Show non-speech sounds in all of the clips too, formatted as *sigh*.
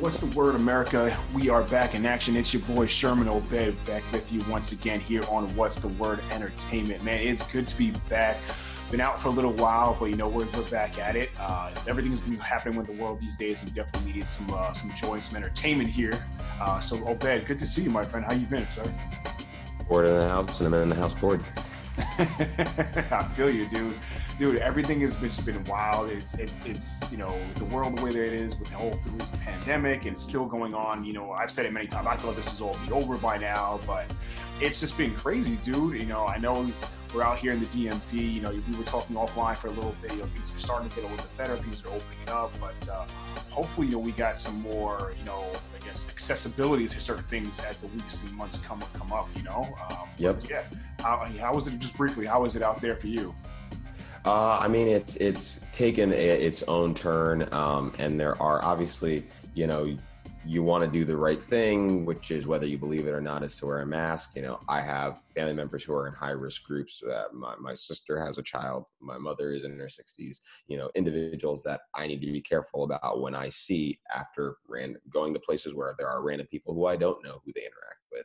What's the word, America? We are back in action. It's your boy Sherman Obed back with you once again here on What's the Word Entertainment. Man, it's good to be back. Been out for a little while, but you know we're, we're back at it. Uh, everything's been happening with the world these days. We definitely needed some uh, some joy and some entertainment here. Uh, so Obed, good to see you, my friend. How you been, sir? Bored in the house, and I'm in the house bored. *laughs* I feel you, dude. Dude, everything has been, just been wild. It's, it's, it's, you know, the world the way that it is with the whole pandemic and still going on. You know, I've said it many times. I thought this was all be over by now, but it's just been crazy, dude. You know, I know we're out here in the DMV. You know, we were talking offline for a little bit. You know, things are starting to get a little bit better. Things are opening up, but uh, hopefully, you know, we got some more, you know, I guess accessibility to certain things as the weeks and months come come up. You know. Um, yep. Yeah. How, how was it? Just briefly, how was it out there for you? Uh, I mean, it's it's taken a, its own turn, um, and there are obviously, you know, you want to do the right thing, which is whether you believe it or not, is to wear a mask. You know, I have family members who are in high risk groups. Uh, my, my sister has a child. My mother is in her 60s. You know, individuals that I need to be careful about when I see after going to places where there are random people who I don't know who they interact with.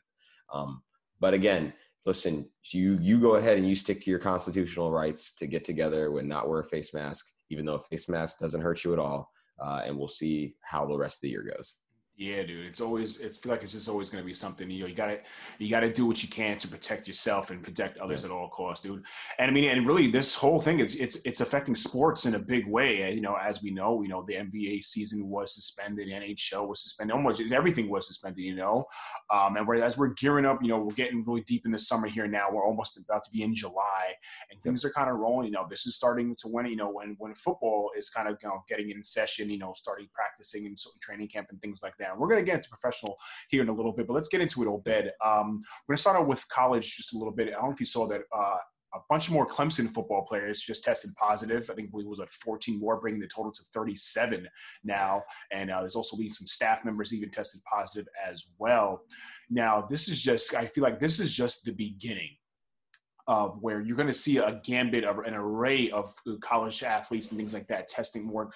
Um, but again, listen, you you go ahead and you stick to your constitutional rights to get together and not wear a face mask, even though a face mask doesn't hurt you at all. Uh, and we'll see how the rest of the year goes. Yeah, dude. It's always it's feel like it's just always gonna be something. You know, you gotta you gotta do what you can to protect yourself and protect others yeah. at all costs, dude. And I mean, and really, this whole thing it's it's it's affecting sports in a big way. You know, as we know, you know, the NBA season was suspended, NHL was suspended, almost everything was suspended. You know, um, and as we're gearing up, you know, we're getting really deep in the summer here now. We're almost about to be in July, and things are kind of rolling. You know, this is starting to when you know when when football is kind of you know getting in session. You know, starting practicing and training camp and things like that down. We're going to get into professional here in a little bit, but let's get into it, Obed. Um, we're going to start out with college just a little bit. I don't know if you saw that uh, a bunch more Clemson football players just tested positive. I think I believe it was like 14 more, bringing the total to 37 now. And uh, there's also been some staff members even tested positive as well. Now, this is just, I feel like this is just the beginning of where you're going to see a gambit of an array of college athletes and things like that testing more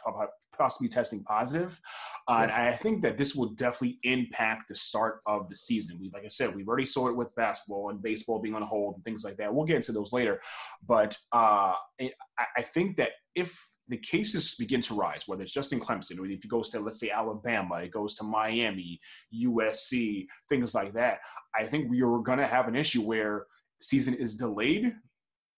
possibly testing positive. Uh, and I think that this will definitely impact the start of the season. We, like I said, we've already saw it with basketball and baseball being on hold and things like that. We'll get into those later, but uh, I think that if the cases begin to rise, whether it's just in Clemson, or if it goes to, let's say, Alabama, it goes to Miami, USC, things like that, I think we are going to have an issue where season is delayed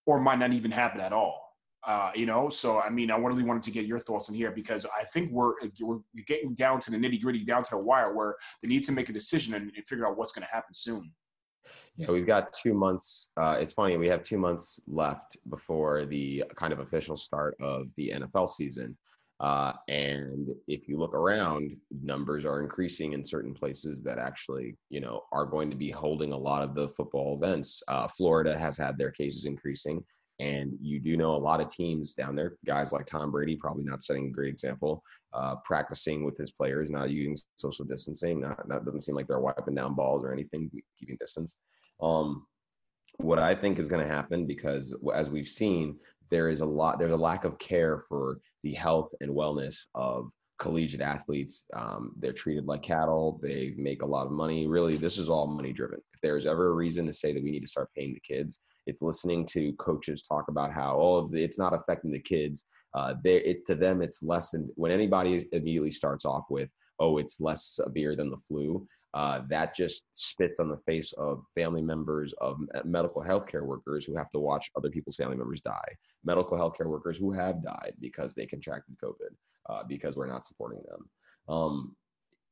or might not even happen at all. Uh, you know, so I mean, I really wanted to get your thoughts on here because I think we're we're getting down to the nitty gritty, down to the wire, where they need to make a decision and, and figure out what's going to happen soon. Yeah, we've got two months. Uh, it's funny, we have two months left before the kind of official start of the NFL season. Uh, and if you look around, numbers are increasing in certain places that actually, you know, are going to be holding a lot of the football events. Uh, Florida has had their cases increasing, and you do know a lot of teams down there, guys like Tom Brady, probably not setting a great example, uh, practicing with his players, not using social distancing. Not, that doesn't seem like they're wiping down balls or anything, keeping distance. Um, what I think is going to happen, because as we've seen, there is a lot, there's a lack of care for the health and wellness of collegiate athletes. Um, they're treated like cattle. They make a lot of money. Really, this is all money driven. If there's ever a reason to say that we need to start paying the kids, it's listening to coaches talk about how oh it's not affecting the kids. Uh, they it to them it's less than when anybody immediately starts off with oh it's less severe than the flu. Uh, that just spits on the face of family members of medical healthcare workers who have to watch other people's family members die. Medical healthcare workers who have died because they contracted COVID uh, because we're not supporting them. Um,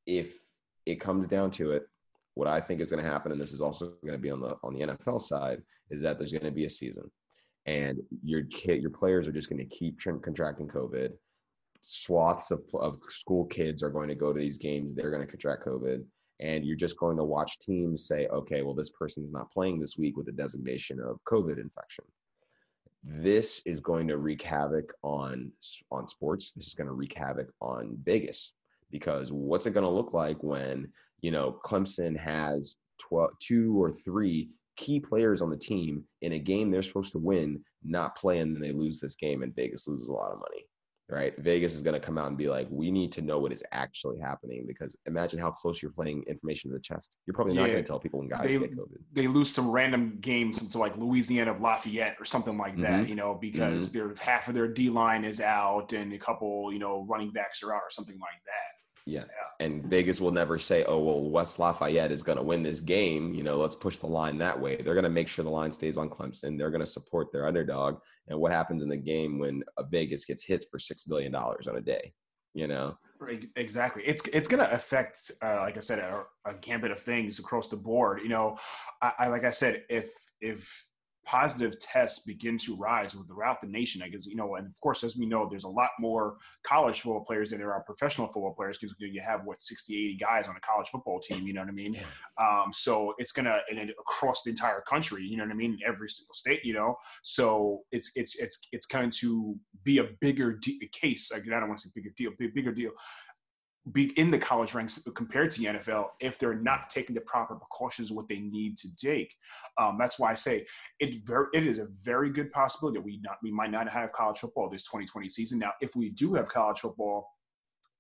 if it comes down to it, what I think is going to happen, and this is also going to be on the on the NFL side, is that there's going to be a season, and your kid, your players are just going to keep contracting COVID. Swaths of, of school kids are going to go to these games. They're going to contract COVID, and you're just going to watch teams say, "Okay, well, this person's not playing this week with a designation of COVID infection." This is going to wreak havoc on on sports. This is going to wreak havoc on Vegas because what's it going to look like when you know Clemson has 12, two or three key players on the team in a game they're supposed to win, not play, and then they lose this game, and Vegas loses a lot of money. right? Vegas is going to come out and be like, we need to know what is actually happening because imagine how close you're playing information to the chest. You're probably not Yeah. going to tell people when guys They- get COVID. they lose some random games into like Louisiana of Lafayette or something like that, Mhm. you know, because their half of their D line is out and a couple, you know, running backs are out or something like that. Yeah. And Vegas will never say, oh, well, West Lafayette is going to win this game. You know, let's push the line that way. They're going to make sure the line stays on Clemson. They're going to support their underdog. And what happens in the game when a Vegas gets hit for $6 billion on a day? You know? Exactly. It's it's going to affect, uh, like I said, a, a gambit of things across the board. You know, I, I like I said, if if positive tests begin to rise throughout the nation, I guess you know, and of course, as we know, there's a lot more college football players than there are professional football players because you have what 60, 80 guys on a college football team. You know what I mean? Um, so it's gonna and across the entire country. You know what I mean? Every single state. You know, so it's it's it's it's going to be a bigger de- case. I don't want to say bigger deal, big, bigger deal. Be in the college ranks compared to the NFL if they're not taking the proper precautions what they need to take. Um, that's why I say it very it is a very good possibility that we not we might not have college football this 2020 season. Now, if we do have college football,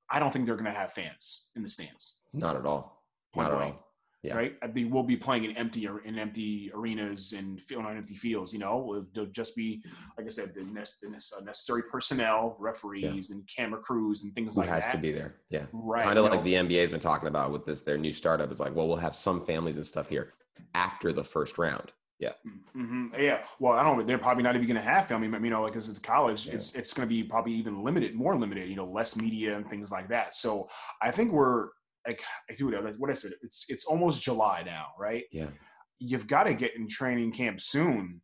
I don't think they're going to have fans in the stands. Not at all. Point Not at all. Yeah. right? They will be playing in empty in empty arenas and field on empty fields. You know, they'll just be like I said, the, nec- the nec- uh, necessary personnel, referees, and camera crews and things Who like has that. Has to be there? Yeah. right. kind of like know? the NBA's been talking about with this their new startup. It's like, well, we'll have some families and stuff here after the first round. hmm Yeah. Well, I don't. They're probably not even going to have family. I mean, you know, like because it's college, Yeah. it's it's going to be probably even limited, more limited. You know, less media and things like that. So I think we're like, I do like what I said. It's it's almost July now, right? Yeah. You've got to get in training camp soon.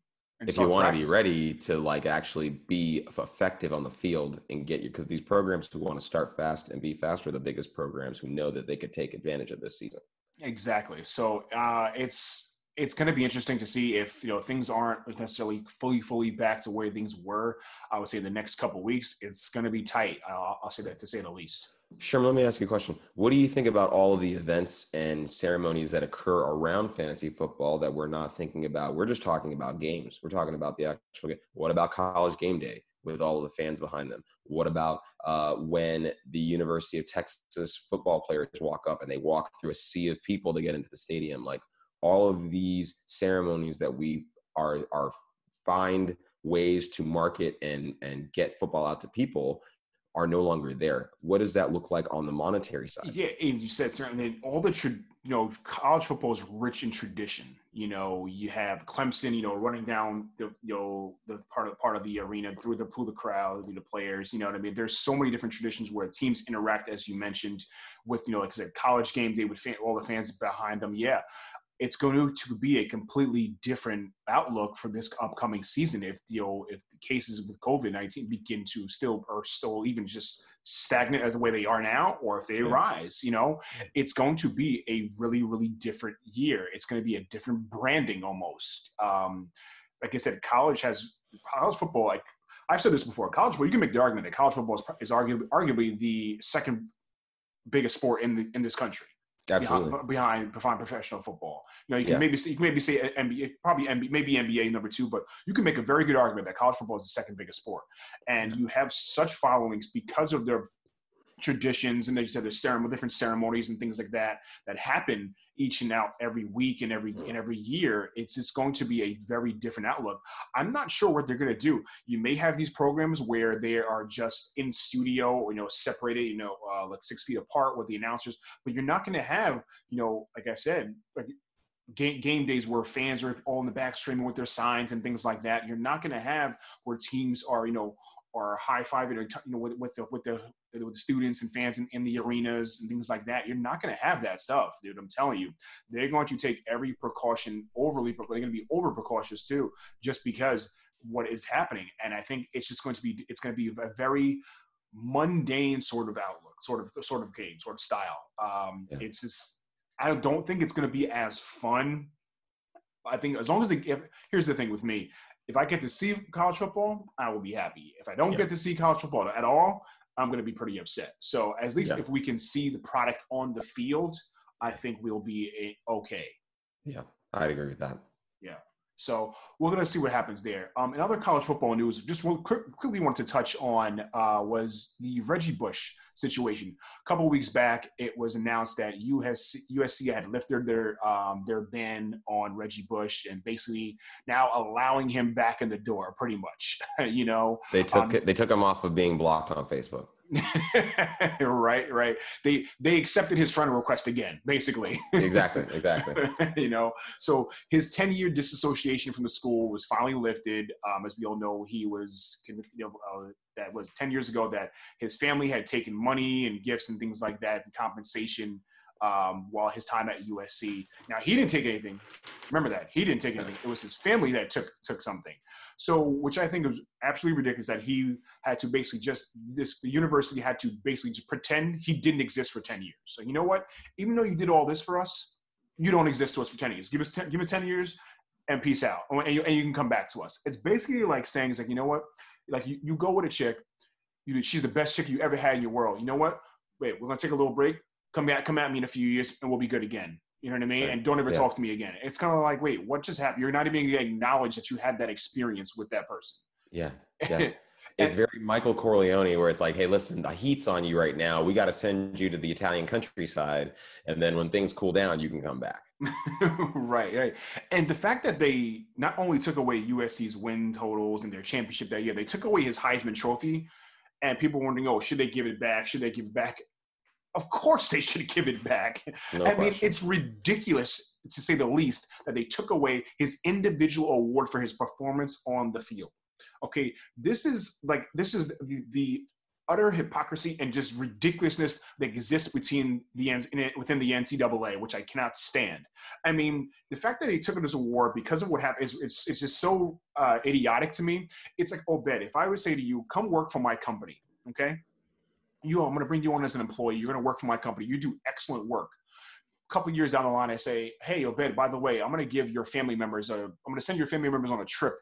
If you want to be ready to like actually be effective on the field and get you, because these programs who want to start fast and be fast are the biggest programs who know that they could take advantage of this season. Exactly. So uh, it's it's going to be interesting to see if you know things aren't necessarily fully fully back to where things were. I would say the next couple weeks it's going to be tight. I'll, I'll say that to say the least. Sherman, let me ask you a question. What do you think about all of the events and ceremonies that occur around fantasy football that we're not thinking about? We're just talking about games. We're talking about the actual game. What about college game day with all of the fans behind them? What about uh, when the University of Texas football players walk up and they walk through a sea of people to get into the stadium? Like all of these ceremonies that we are are find ways to market and and get football out to people are no longer there. What does that look like on the monetary side? Yeah, and you said certainly all the tra- you know college football is rich in tradition. You know, you have Clemson, you know, running down the you know the part of part of the arena through the through the crowd, through the players. You know what I mean? There's so many different traditions where teams interact, as you mentioned, with you know, like I said, college game day with fan, all the fans behind them. Yeah, it's going to be a completely different outlook for this upcoming season if you know if the cases with COVID nineteen begin to still or still even just stagnant as the way they are now, or if they rise. You know, it's going to be a really really different year. It's going to be a different branding almost. Um, like I said, college has college football. Like I've said this before, college football. You can make the argument that college football is, is arguably, arguably the second biggest sport in the in this country Absolutely. behind, behind behind professional football. You know, you can Yeah. maybe say, you can maybe say NBA, probably NBA, maybe NBA number two, but you can make a very good argument that college football is the second biggest sport, and you have such followings because of their traditions and they said there's ceremony, different ceremonies and things like that that happen each and out every week and every and every year. It's it's going to be a very different outlook. I'm not sure what they're going to do. You may have these programs where they are just in studio, or, you know, separated, you know, uh, like six feet apart with the announcers, but you're not going to have, you know, like I said, like game, game days where fans are all in the back streaming with their signs and things like that. You're not going to have where teams are, you know, are high fiving, or, you know, with, with the with the with the students and fans in, in the arenas and things like that. You're not going to have that stuff, dude. I'm telling you, they're going to take every precaution overly, but they're going to be over precautious too, just because what is happening. And I think it's just going to be it's going to be a very mundane sort of outlook, sort of sort of game, sort of style. Um, Yeah. It's just I don't think it's going to be as fun. I think as long as they if here's the thing with me, if I get to see college football, I will be happy. If I don't Yeah. get to see college football at all, I'm going to be pretty upset. So at least Yeah. if we can see the product on the field, I think we'll be a, okay. Yeah, I'd agree with that. So we're going to see what happens there. Um, in other college football news, just quickly wanted to touch on uh, was the Reggie Bush situation. A couple weeks back, it was announced that USC, USC had lifted their um, their ban on Reggie Bush and basically now allowing him back in the door, pretty much. *laughs* you know, they took um, they took him off of being blocked on Facebook. *laughs* right, right. They they accepted his friend request again, basically. exactly, exactly. *laughs* you know, so his ten year disassociation from the school was finally lifted. Um, as we all know, he was convicted. You know, uh, that was ten years ago. That his family had taken money and gifts and things like that, compensation um, while his time at USC. Now he didn't take anything. Remember that he didn't take anything. It was his family that took took something. So, which I think is absolutely ridiculous that he had to basically just this the university had to basically just pretend he didn't exist for ten years. So you know what? Even though you did all this for us, you don't exist to us for ten years. Give us ten, give us ten years and peace out, and you, and you can come back to us. It's basically like saying, "It's like you know what? Like you, you go with a chick, you, she's the best chick you ever had in your world. You know what? Wait, we're gonna take a little break come at come at me in a few years and we'll be good again. You know what I mean? Right. And don't ever yeah. talk to me again. It's kind of like, wait, what just happened? You're not even going to acknowledge that you had that experience with that person. Yeah. *laughs* Yeah. it's very Michael Corleone, where it's like, hey, listen, the heat's on you right now. We got to send you to the Italian countryside, and then when things cool down, you can come back. *laughs* right, right. And the fact that they not only took away USC's win totals and their championship that year, they took away his Heisman Trophy, and people were wondering, oh, should they give it back? Should they give it back? Of course they should give it back. No I question. mean, it's ridiculous to say the least that they took away his individual award for his performance on the field. Okay, this is like this is the, the utter hypocrisy and just ridiculousness that exists between the within the NCAA, which I cannot stand. I mean, the fact that they took this award because of what happened is it's, it's just so uh, idiotic to me. It's like, oh, Ben, if I would say to you, come work for my company, okay? You, I'm going to bring you on as an employee. You're going to work for my company. You do excellent work. A couple years down the line, I say, hey, Obed, by the way, I'm going to give your family members a, I'm going to send your family members on a trip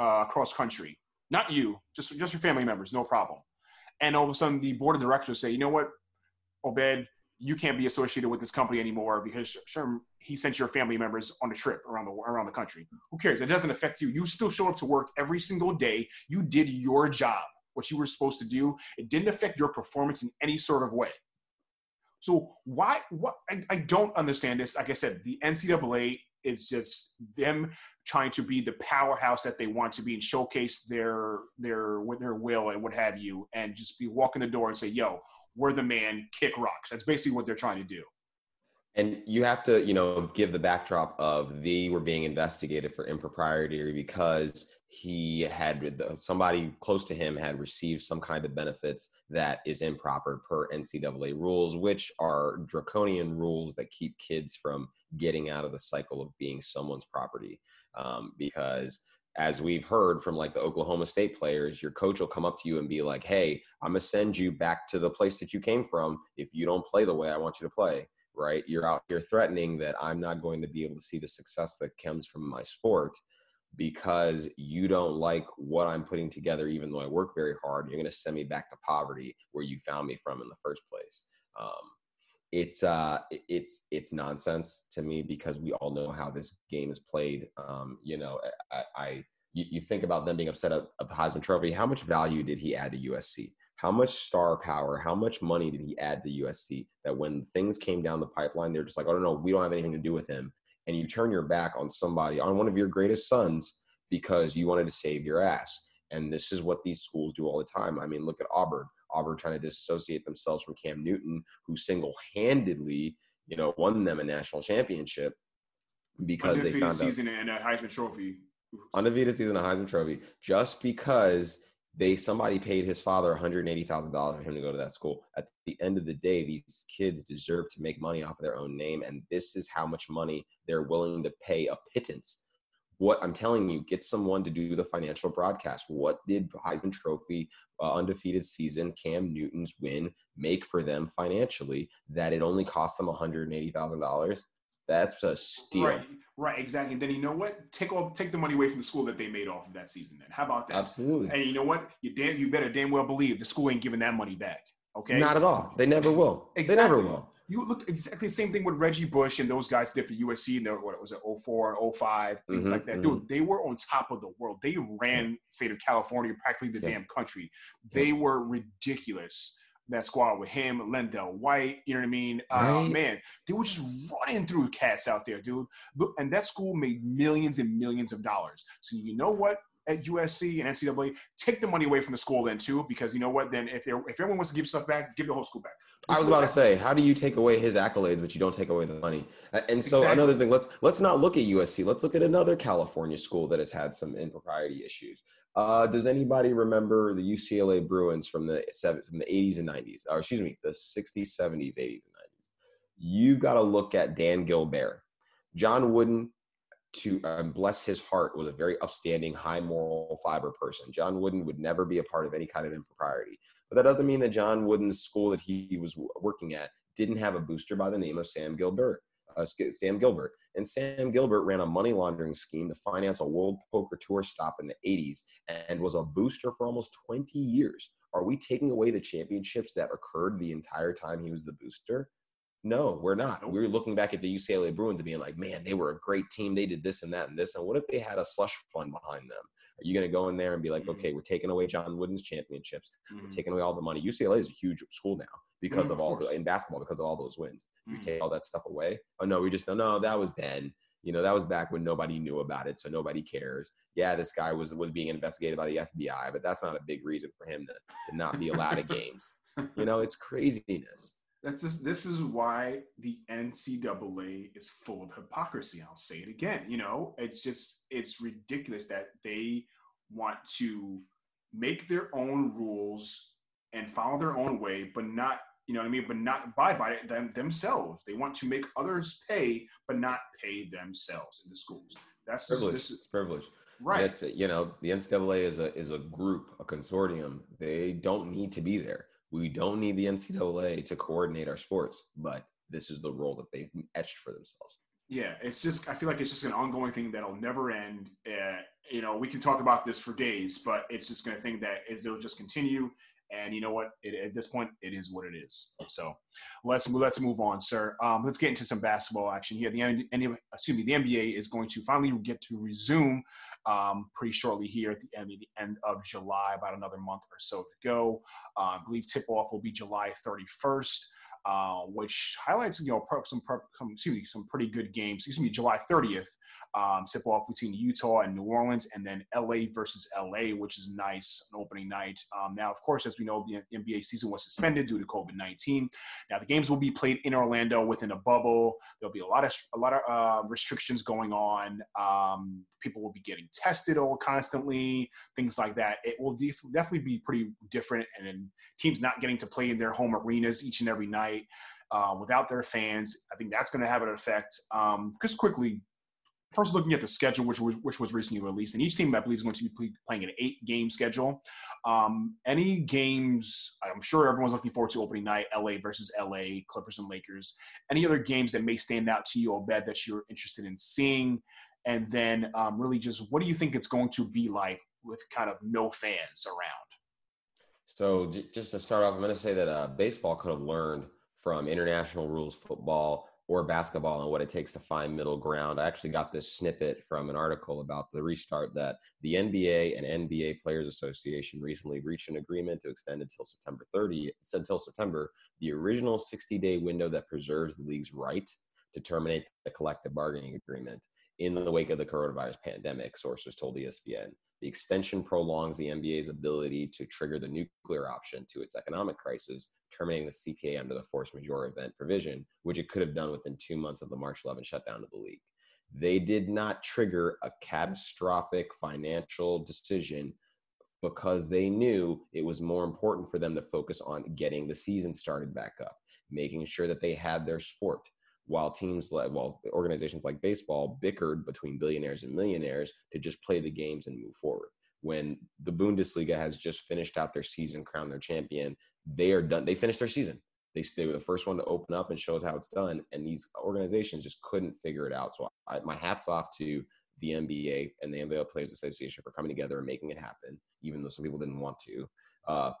uh, across country. Not you, just just your family members, no problem. And all of a sudden, the board of directors say, you know what, Obed, you can't be associated with this company anymore because sure he sent your family members on a trip around the around the country. Who cares? It doesn't affect you. You still show up to work every single day. You did your job what you were supposed to do. It didn't affect your performance in any sort of way. So why? What? I, I don't understand this. Like I said, the NCAA is just them trying to be the powerhouse that they want to be and showcase their their their will and what have you, and just be walking the door and say, "Yo, we're the man. Kick rocks." That's basically what they're trying to do. And you have to, you know, give the backdrop of they were being investigated for impropriety because he had somebody close to him had received some kind of benefits that is improper per NCAA rules, which are draconian rules that keep kids from getting out of the cycle of being someone's property. Um, because as we've heard from like the Oklahoma State players, your coach will come up to you and be like, "Hey, I'm gonna send you back to the place that you came from if you don't play the way I want you to play." Right? You're out here threatening that I'm not going to be able to see the success that comes from my sport because you don't like what I'm putting together, even though I work very hard, you're going to send me back to poverty where you found me from in the first place. Um, it's uh, it's it's nonsense to me because we all know how this game is played. Um, you know, I, I you, you, think about them being upset at, the Heisman Trophy. How much value did he add to USC? How much star power? How much money did he add to USC? That when things came down the pipeline, they're just like, oh no, no, we don't have anything to do with him and you turn your back on somebody, on one of your greatest sons, because you wanted to save your ass. And this is what these schools do all the time. I mean, look at Auburn. Auburn trying to disassociate themselves from Cam Newton, who single-handedly, you know, won them a national championship because undefeated they found season out, and a Heisman Trophy. Undefeated season, a Heisman Trophy, just because they somebody paid his father $180,000 for him to go to that school. At the end of the day, these kids deserve to make money off of their own name, and this is how much money they're willing to pay a pittance. What I'm telling you, get someone to do the financial broadcast. What did Heisman Trophy uh, undefeated season Cam Newton's win make for them financially that it only cost them $180,000? That's a steal. Right, right, exactly. And then you know what? Take all take the money away from the school that they made off of that season. Then how about that? Absolutely. And you know what? You damn, you better damn well believe the school ain't giving that money back. Okay. Not at all. They never will. Exactly. They never will. You look exactly the same thing with Reggie Bush and those guys did for USC. And what was it, 04, 05, things Mhm, like that. mhm. Dude, they were on top of the world. They ran state of California, practically the Yeah. damn country. They were ridiculous. That squad with him, LenDale White, you know what I mean? Uh, man, they were just running through cats out there, dude. And that school made millions and millions of dollars. So you know what? At USC and NCAA, take the money away from the school then too, because you know what? Then if if everyone wants to give stuff back, give the whole school back. I was about to say, how do you take away his accolades, but you don't take away the money? Uh, And so Exactly. another thing, let's let's not look at USC. Let's look at another California school that has had some impropriety issues. Uh, does anybody remember the UCLA Bruins from the seven, from the 80s and 90s? Or excuse me, the 60s, 70s, 80s, and 90s. You've got to look at Dan Gilbert. John Wooden, to um, bless his heart, was a very upstanding, high moral fiber person. John Wooden would never be a part of any kind of impropriety. But that doesn't mean that John Wooden's school that he was working at didn't have a booster by the name of Sam Gilbert. Uh, Sam Gilbert. And Sam Gilbert ran a money laundering scheme to finance a World Poker Tour stop in the 80s and was a booster for almost 20 years. Are we taking away the championships that occurred the entire time he was the booster? No, we're not. We're looking back at the UCLA Bruins and being like, man, they were a great team. They did this and that and this. And what if they had a slush fund behind them? Are you going to go in there and be like, Mhm. okay, we're taking away John Wooden's championships, Mhm. We're taking away all the money? UCLA is a huge school now because Mhm, of of all the in basketball because of all those wins. You Mhm. take all that stuff away. Oh no, we just no, no, that was then. You know, that was back when nobody knew about it, so nobody cares. Yeah, this guy was was being investigated by the FBI, but that's not a big reason for him to, to not be allowed at games. You know, it's craziness. *laughs* That's just, this is why the NCAA is full of hypocrisy. I'll say it again. You know, it's just it's ridiculous that they want to make their own rules and follow their own way, but not you know what I mean, but not abide by it them, themselves. They want to make others pay, but not pay themselves in the schools. That's Privilege. this is It's privilege. right. It's you know the NCAA is a is a group, a consortium. They don't need to be there. We don't need the NCAA to coordinate our sports, but this is the role that they've etched for themselves. Yeah, it's just I feel like it's just an ongoing thing that'll never end. Uh, you know, we can talk about this for days, but it's just going to think that it'll just continue. And you know what? It, at this point, it is what it is. So let's let's move on, sir. Um, let's get into some basketball action here. The N- N- excuse me, the NBA is going to finally get to resume um, pretty shortly here at the end, the end of July, about another month or so to go. Uh, I believe tip off will be July 31st uh, which highlights you know some excuse me some pretty good games. Excuse me, July 30th, um, tip off between Utah and New Orleans, and then LA versus LA, which is nice, an opening night. Um, now, of course, as we know, the NBA season was suspended due to COVID 19. Now, the games will be played in Orlando within a bubble. There'll be a lot of a lot of uh, restrictions going on. Um, people will be getting tested all constantly, things like that. It will def- definitely be pretty different, and teams not getting to play in their home arenas each and every night uh, without their fans. I think that's going to have an effect. Um, just quickly, first looking at the schedule, which was which was recently released, and each team I believe is going to be playing an eight-game schedule. Um, any games? I'm sure everyone's looking forward to opening night: LA versus LA, Clippers and Lakers. Any other games that may stand out to you, Obed, that you're interested in seeing? And then, um, really, just what do you think it's going to be like with kind of no fans around? So j- just to start off, I'm going to say that uh, baseball could have learned from international rules football or basketball and what it takes to find middle ground. I actually got this snippet from an article about the restart that the NBA and NBA Players Association recently reached an agreement to extend until September 30, until September, the original 60-day window that preserves the league's right to terminate the collective bargaining agreement in the wake of the coronavirus pandemic, sources told ESPN. The extension prolongs the NBA's ability to trigger the nuclear option to its economic crisis, terminating the CBA under the force majeure event provision, which it could have done within two months of the March 11 shutdown of the league. They did not trigger a catastrophic financial decision because they knew it was more important for them to focus on getting the season started back up, making sure that they had their sport. While teams like, organizations like baseball bickered between billionaires and millionaires to just play the games and move forward. When the Bundesliga has just finished out their season, crowned their champion, they are done. They finished their season. They, they were the first one to open up and show us how it's done. And these organizations just couldn't figure it out. So I, my hat's off to the NBA and the NBA Players Association for coming together and making it happen, even though some people didn't want to. Uh,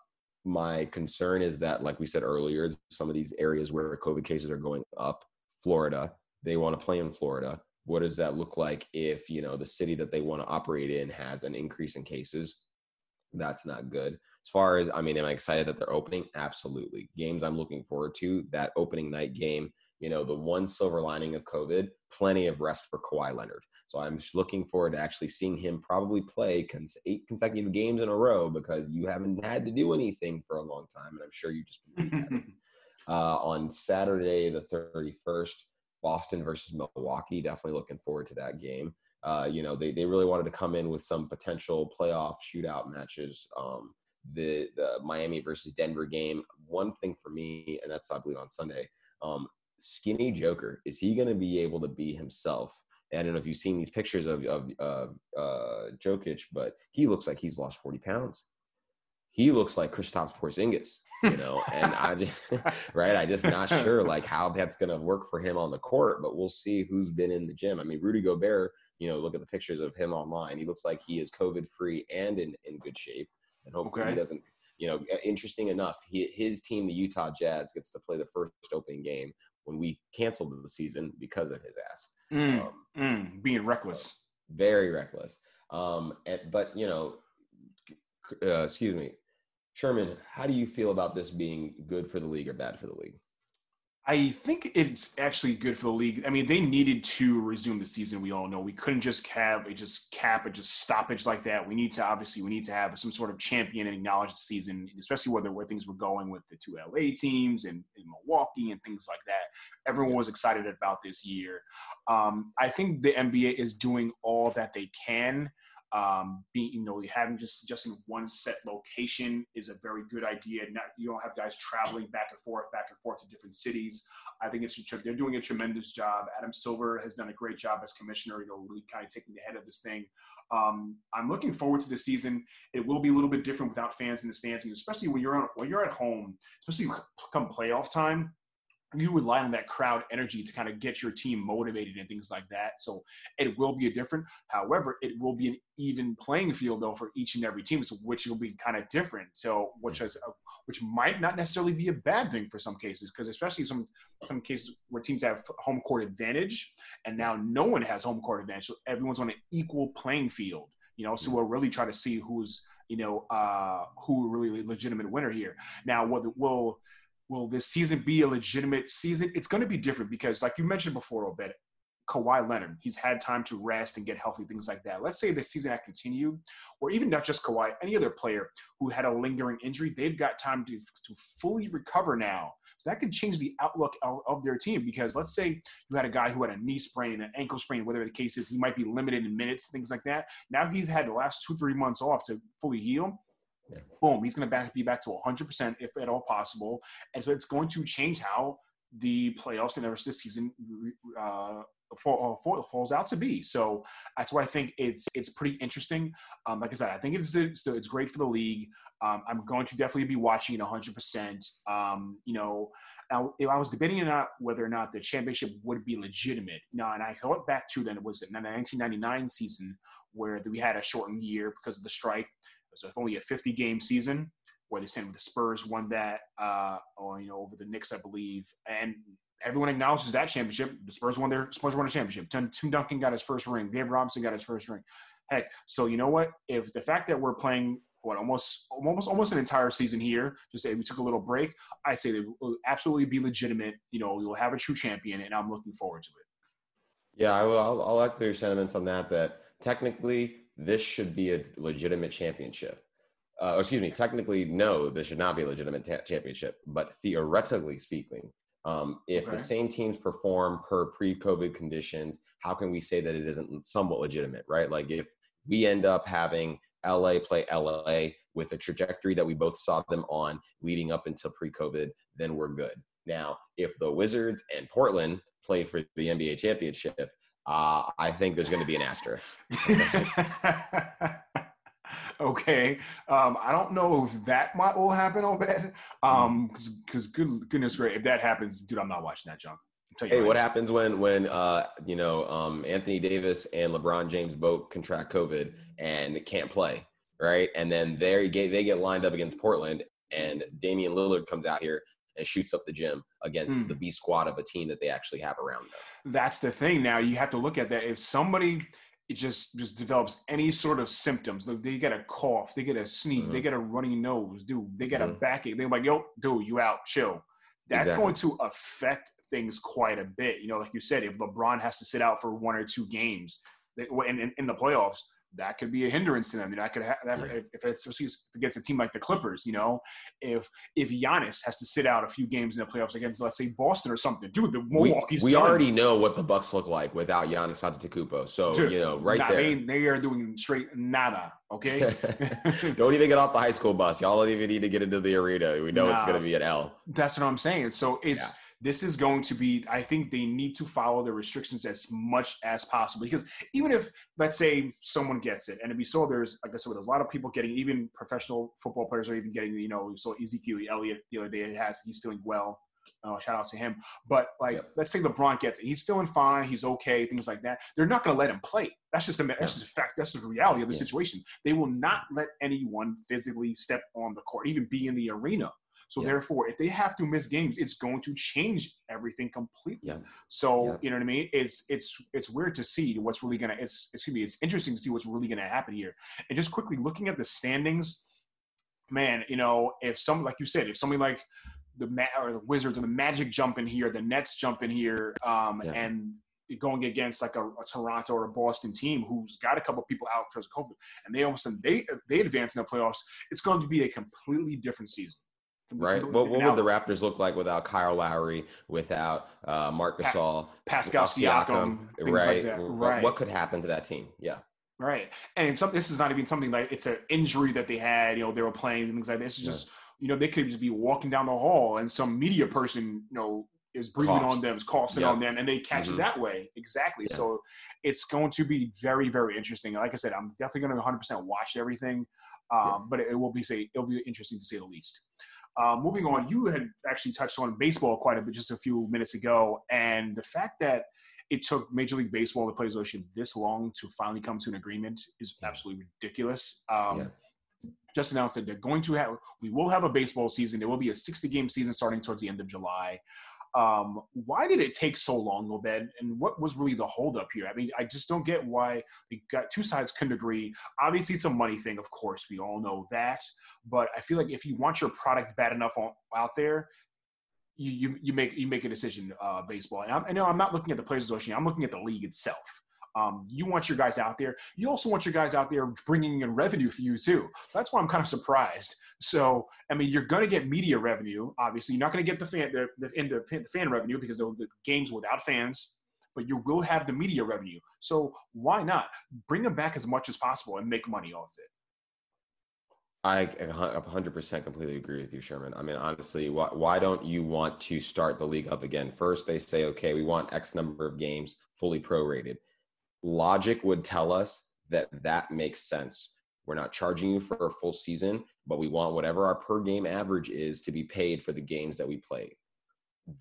my concern is that, like we said earlier, some of these areas where COVID cases are going up, Florida, they want to play in Florida. What does that look like if you know the city that they want to operate in has an increase in cases? That's not good. As far as I mean, am I excited that they're opening? Absolutely. Games I'm looking forward to that opening night game. You know, the one silver lining of COVID, plenty of rest for Kawhi Leonard. So I'm looking forward to actually seeing him probably play cons- eight consecutive games in a row because you haven't had to do anything for a long time, and I'm sure you just *laughs* uh, on Saturday the 31st, Boston versus Milwaukee. Definitely looking forward to that game. Uh, you know, they, they really wanted to come in with some potential playoff shootout matches. Um, the, the Miami versus Denver game. One thing for me, and that's I believe on Sunday. Um, skinny Joker is he going to be able to be himself? I don't know if you've seen these pictures of of uh, uh, Jokic, but he looks like he's lost forty pounds. He looks like Kristaps Porzingis, you know, and I just *laughs* right. I just not sure like how that's going to work for him on the court, but we'll see who's been in the gym. I mean, Rudy Gobert, you know, look at the pictures of him online. He looks like he is COVID free and in in good shape, and hopefully okay. he doesn't. You know, interesting enough, he, his team, the Utah Jazz, gets to play the first opening game when we canceled the season because of his ass. Mm, um, mm, being reckless. Very reckless. Um, and, but, you know, uh, excuse me, Sherman, how do you feel about this being good for the league or bad for the league? I think it's actually good for the league. I mean, they needed to resume the season. We all know we couldn't just have a just cap a just stoppage like that. We need to obviously we need to have some sort of champion and acknowledge the season, especially where where things were going with the two LA teams and, and Milwaukee and things like that. Everyone was excited about this year. Um, I think the NBA is doing all that they can um, being you know having just just in one set location is a very good idea. Not you don't have guys traveling back and forth, back and forth to different cities. I think it's a they're doing a tremendous job. Adam Silver has done a great job as commissioner. You know, really kind of taking the head of this thing. Um, I'm looking forward to the season. It will be a little bit different without fans in the stands, and especially when you're on, when you're at home, especially come playoff time you rely on that crowd energy to kind of get your team motivated and things like that. So it will be a different. However, it will be an even playing field though for each and every team, so which will be kind of different. So which is a, which might not necessarily be a bad thing for some cases because especially some some cases where teams have home court advantage and now no one has home court advantage, so everyone's on an equal playing field. You know, so we'll really try to see who's you know uh, who really legitimate winner here. Now, what will will this season be a legitimate season? It's going to be different because, like you mentioned before, Obed, Kawhi Leonard, he's had time to rest and get healthy, things like that. Let's say the season had continued, or even not just Kawhi, any other player who had a lingering injury, they've got time to, to fully recover now. So that could change the outlook of, of, their team because let's say you had a guy who had a knee sprain, an ankle sprain, whatever the case is, he might be limited in minutes, things like that. Now he's had the last two, three months off to fully heal. Yeah. Boom, he's going to back, be back to 100% if at all possible. And so it's going to change how the playoffs and the rest of the season uh, fall, fall, falls out to be. So that's why I think it's it's pretty interesting. Um, like I said, I think it's it's, it's great for the league. Um, I'm going to definitely be watching it 100%. Um, you know, now if I was debating or not whether or not the championship would be legitimate. Now, and I thought back to then it was in the 1999 season where we had a shortened year because of the strike. So it's only a 50 game season where they sent the Spurs won that, uh, or you know, over the Knicks, I believe, and everyone acknowledges that championship. The Spurs won their Spurs won a championship. Tim, Tim Duncan got his first ring. Dave Robinson got his first ring. Heck, so you know what? If the fact that we're playing what almost almost almost an entire season here, just say we took a little break, I say they will absolutely be legitimate. You know, you'll have a true champion, and I'm looking forward to it. Yeah, I will. I'll, I'll echo your sentiments on that. That technically this should be a legitimate championship. Uh, excuse me, technically, no, this should not be a legitimate ta- championship. But theoretically speaking, um, if okay. the same teams perform per pre-COVID conditions, how can we say that it isn't somewhat legitimate, right? Like if we end up having LA play LA with a trajectory that we both saw them on leading up until pre-COVID, then we're good. Now, if the Wizards and Portland play for the NBA championship, uh, I think there's going to be an asterisk. *laughs* okay, um, I don't know if that might will happen, Obed. Um, because good goodness great, if that happens, dude, I'm not watching that junk. Hey, right what happens when when uh you know um Anthony Davis and LeBron James both contract COVID and can't play, right? And then they get they get lined up against Portland and Damian Lillard comes out here and shoots up the gym against mm. the B squad of a team that they actually have around them. That's the thing. Now you have to look at that. If somebody it just just develops any sort of symptoms. Look, they get a cough, they get a sneeze, mm-hmm. they get a runny nose, dude. They get mm-hmm. a backache. They're like, "Yo, dude, you out? Chill." That's exactly. going to affect things quite a bit. You know, like you said, if LeBron has to sit out for one or two games in, in, in the playoffs, that could be a hindrance to them. That could have that, yeah. if it's against a team like the Clippers. You know, if if Giannis has to sit out a few games in the playoffs against, let's say Boston or something, dude, the Milwaukee's. We, we already know what the Bucks look like without Giannis Antetokounmpo. So dude, you know, right nah, there, they, they are doing straight nada. Okay, *laughs* don't even get off the high school bus. Y'all don't even need to get into the arena. We know nah, it's going to be an L. That's what I'm saying. So it's. Yeah this is going to be i think they need to follow the restrictions as much as possible. Because even if let's say someone gets it and if we saw there's like i said there's a lot of people getting even professional football players are even getting you know we saw ezekiel elliott the other day has he's feeling well. Uh, shout out to him. But like yep. let's say lebron gets it he's feeling fine he's okay things like that. They're not going to let him play. That's just a that's just a fact that's the reality of the yeah. situation. They will not let anyone physically step on the court even be in the arena so yeah. therefore, if they have to miss games, it's going to change everything completely. Yeah. So yeah. you know what I mean? It's it's it's weird to see what's really gonna. It's excuse me. It's interesting to see what's really gonna happen here. And just quickly looking at the standings, man, you know, if some like you said, if somebody like the or the Wizards or the Magic jump in here, the Nets jump in here, um, and going against like a, a, Toronto or a Boston team who's got a couple people out because of COVID, and they all of a sudden they they advance in the playoffs, it's going to be a completely different season. Right. What, what would the Raptors look like without Kyle Lowry, without uh, Marc Gasol, Pascal Siakam, Siakam right. Like right. What could happen to that team? Yeah. Right. And some, this is not even something like it's an injury that they had. You know, they were playing things like this. It's just you know they could just be walking down the hall and some media person you know is breathing Coughs. on them, is coughing on them, and they catch mm-hmm. it that way. Exactly. Yeah. So it's going to be very, very interesting. Like I said, I'm definitely going to 100 percent watch everything, um, yeah. but it will be say it'll be interesting to say the least. Uh, moving on, you had actually touched on baseball quite a bit just a few minutes ago, and the fact that it took Major League Baseball, the Players Association, this long to finally come to an agreement is absolutely ridiculous. Um, yeah. Just announced that they're going to have, we will have a baseball season. There will be a 60 game season starting towards the end of July. Um, why did it take so long, Obed? And what was really the holdup here? I mean, I just don't get why the got two sides couldn't agree. Obviously, it's a money thing, of course, we all know that. But I feel like if you want your product bad enough on, out there, you, you, you make you make a decision. Uh, baseball, and I'm, I know I'm not looking at the players' association. I'm looking at the league itself. Um, you want your guys out there. You also want your guys out there bringing in revenue for you too. So that's why I'm kind of surprised. So I mean, you're going to get media revenue. Obviously, you're not going to get the fan the, the, the, the fan revenue because the games without fans. But you will have the media revenue. So why not bring them back as much as possible and make money off it? I 100% completely agree with you, Sherman. I mean, honestly, why, why don't you want to start the league up again? First, they say, okay, we want X number of games fully prorated logic would tell us that that makes sense. We're not charging you for a full season, but we want whatever our per game average is to be paid for the games that we play.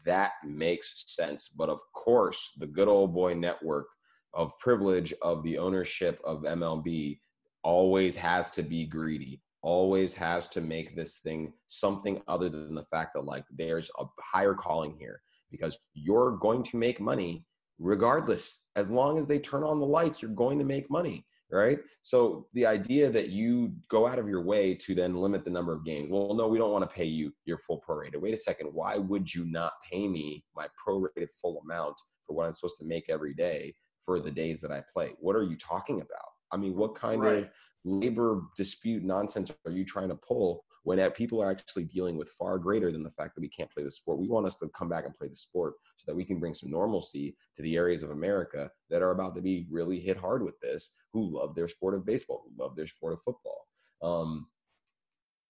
That makes sense. But of course, the good old boy network of privilege of the ownership of MLB always has to be greedy, always has to make this thing something other than the fact that, like, there's a higher calling here because you're going to make money regardless as long as they turn on the lights you're going to make money right so the idea that you go out of your way to then limit the number of games well no we don't want to pay you your full prorated wait a second why would you not pay me my prorated full amount for what i'm supposed to make every day for the days that i play what are you talking about i mean what kind right. of labor dispute nonsense are you trying to pull when uh, people are actually dealing with far greater than the fact that we can't play the sport. We want us to come back and play the sport so that we can bring some normalcy to the areas of America that are about to be really hit hard with this, who love their sport of baseball, who love their sport of football. Um,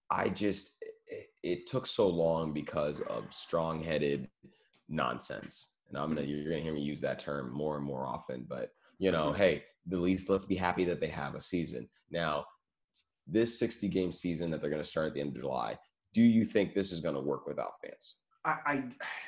I just, it, it took so long because of strong headed nonsense. And I'm gonna, you're gonna hear me use that term more and more often, but you know, mm-hmm. hey, at least let's be happy that they have a season. Now, this 60 game season that they're going to start at the end of July, do you think this is going to work without fans? I, I,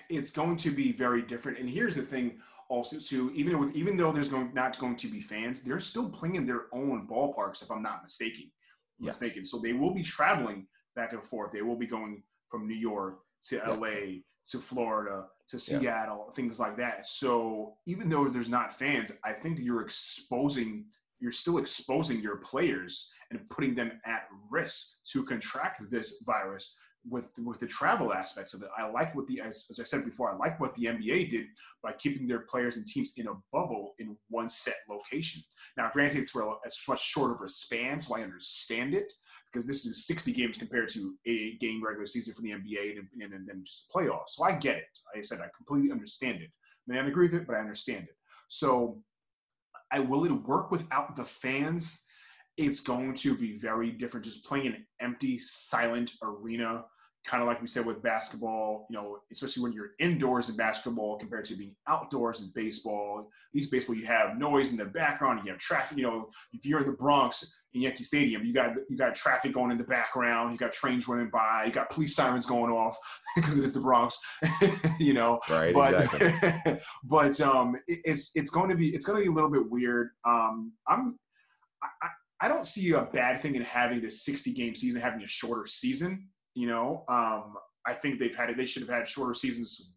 it's going to be very different. And here's the thing also too, even with, even though there's going, not going to be fans, they're still playing their own ballparks, if I'm not mistaken, yeah. mistaken. So they will be traveling back and forth. They will be going from New York to Yeah. LA to Florida to Yeah. Seattle, things like that. So even though there's not fans, I think you're exposing, you're still exposing your players and putting them at risk to contract this virus with with the travel aspects of it. I like what the as, I said before, I like what the NBA did by keeping their players and teams in a bubble in one set location. Now, granted, it's for it's much shorter of a span, so I understand it because this is 60 games compared to a game regular season for the NBA and, and, and then just playoffs. So I get it. Like I said, I completely understand it. I may not agree with it, but I understand it. So I will it work without the fans? It's going to be very different. Just playing an empty, silent arena, kind of like we said with basketball, you know, especially when you're indoors in basketball compared to being outdoors in baseball. These baseball, you have noise in the background, you have traffic. You know, if you're in the Bronx in Yankee Stadium, you got you got traffic going in the background, you got trains running by, you got police sirens going off *laughs* because it is the Bronx. *laughs* you know, Right. but exactly. *laughs* but um, it, it's it's going to be it's going to be a little bit weird. Um, I'm I, I- I don't see a bad thing in having this 60 game season, having a shorter season. You know, um, I think they've had it. They should have had shorter seasons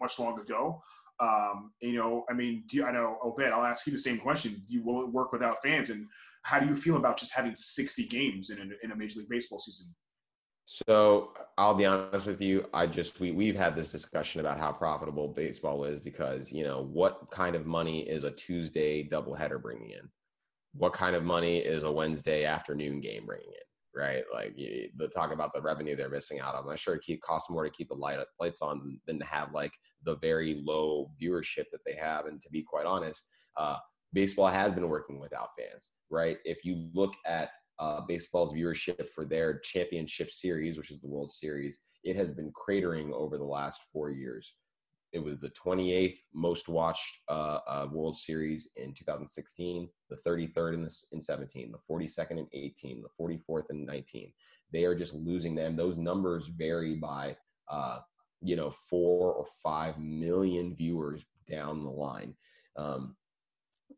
much long ago. Um, you know, I mean, do you, I know Obed? I'll ask you the same question. Do you will it work without fans? And how do you feel about just having 60 games in a, in a Major League Baseball season? So I'll be honest with you. I just we we've had this discussion about how profitable baseball is because you know what kind of money is a Tuesday doubleheader bringing in? What kind of money is a Wednesday afternoon game bringing in? Right? Like the talk about the revenue they're missing out on. I'm sure it costs more to keep the light lights on than, than to have like the very low viewership that they have. And to be quite honest, uh, baseball has been working without fans. Right? If you look at uh, baseball's viewership for their championship series, which is the World Series, it has been cratering over the last four years. It was the 28th most watched uh, uh, World Series in 2016, the 33rd in, this, in 17, the 42nd in 18, the 44th in 19. They are just losing them. Those numbers vary by, uh, you know, four or five million viewers down the line. Um,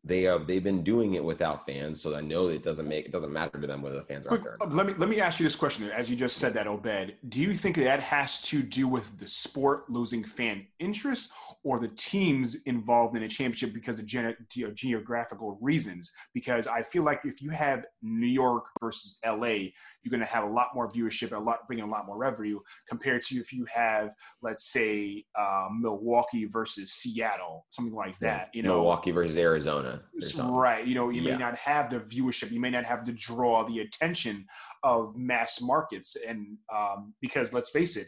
they have they've been doing it without fans, so I know it doesn't make it doesn't matter to them whether the fans are Quick, out there. Um, let me let me ask you this question. As you just said that, Obed, do you think that has to do with the sport losing fan interest, or the teams involved in a championship because of gene, you know, geographical reasons? Because I feel like if you have New York versus LA, you're going to have a lot more viewership, and a lot bringing a lot more revenue compared to if you have, let's say, uh, Milwaukee versus Seattle, something like that. You know, Milwaukee versus Arizona. Right. You know, you Yeah. may not have the viewership, you may not have the draw, the attention of mass markets. And um, because let's face it,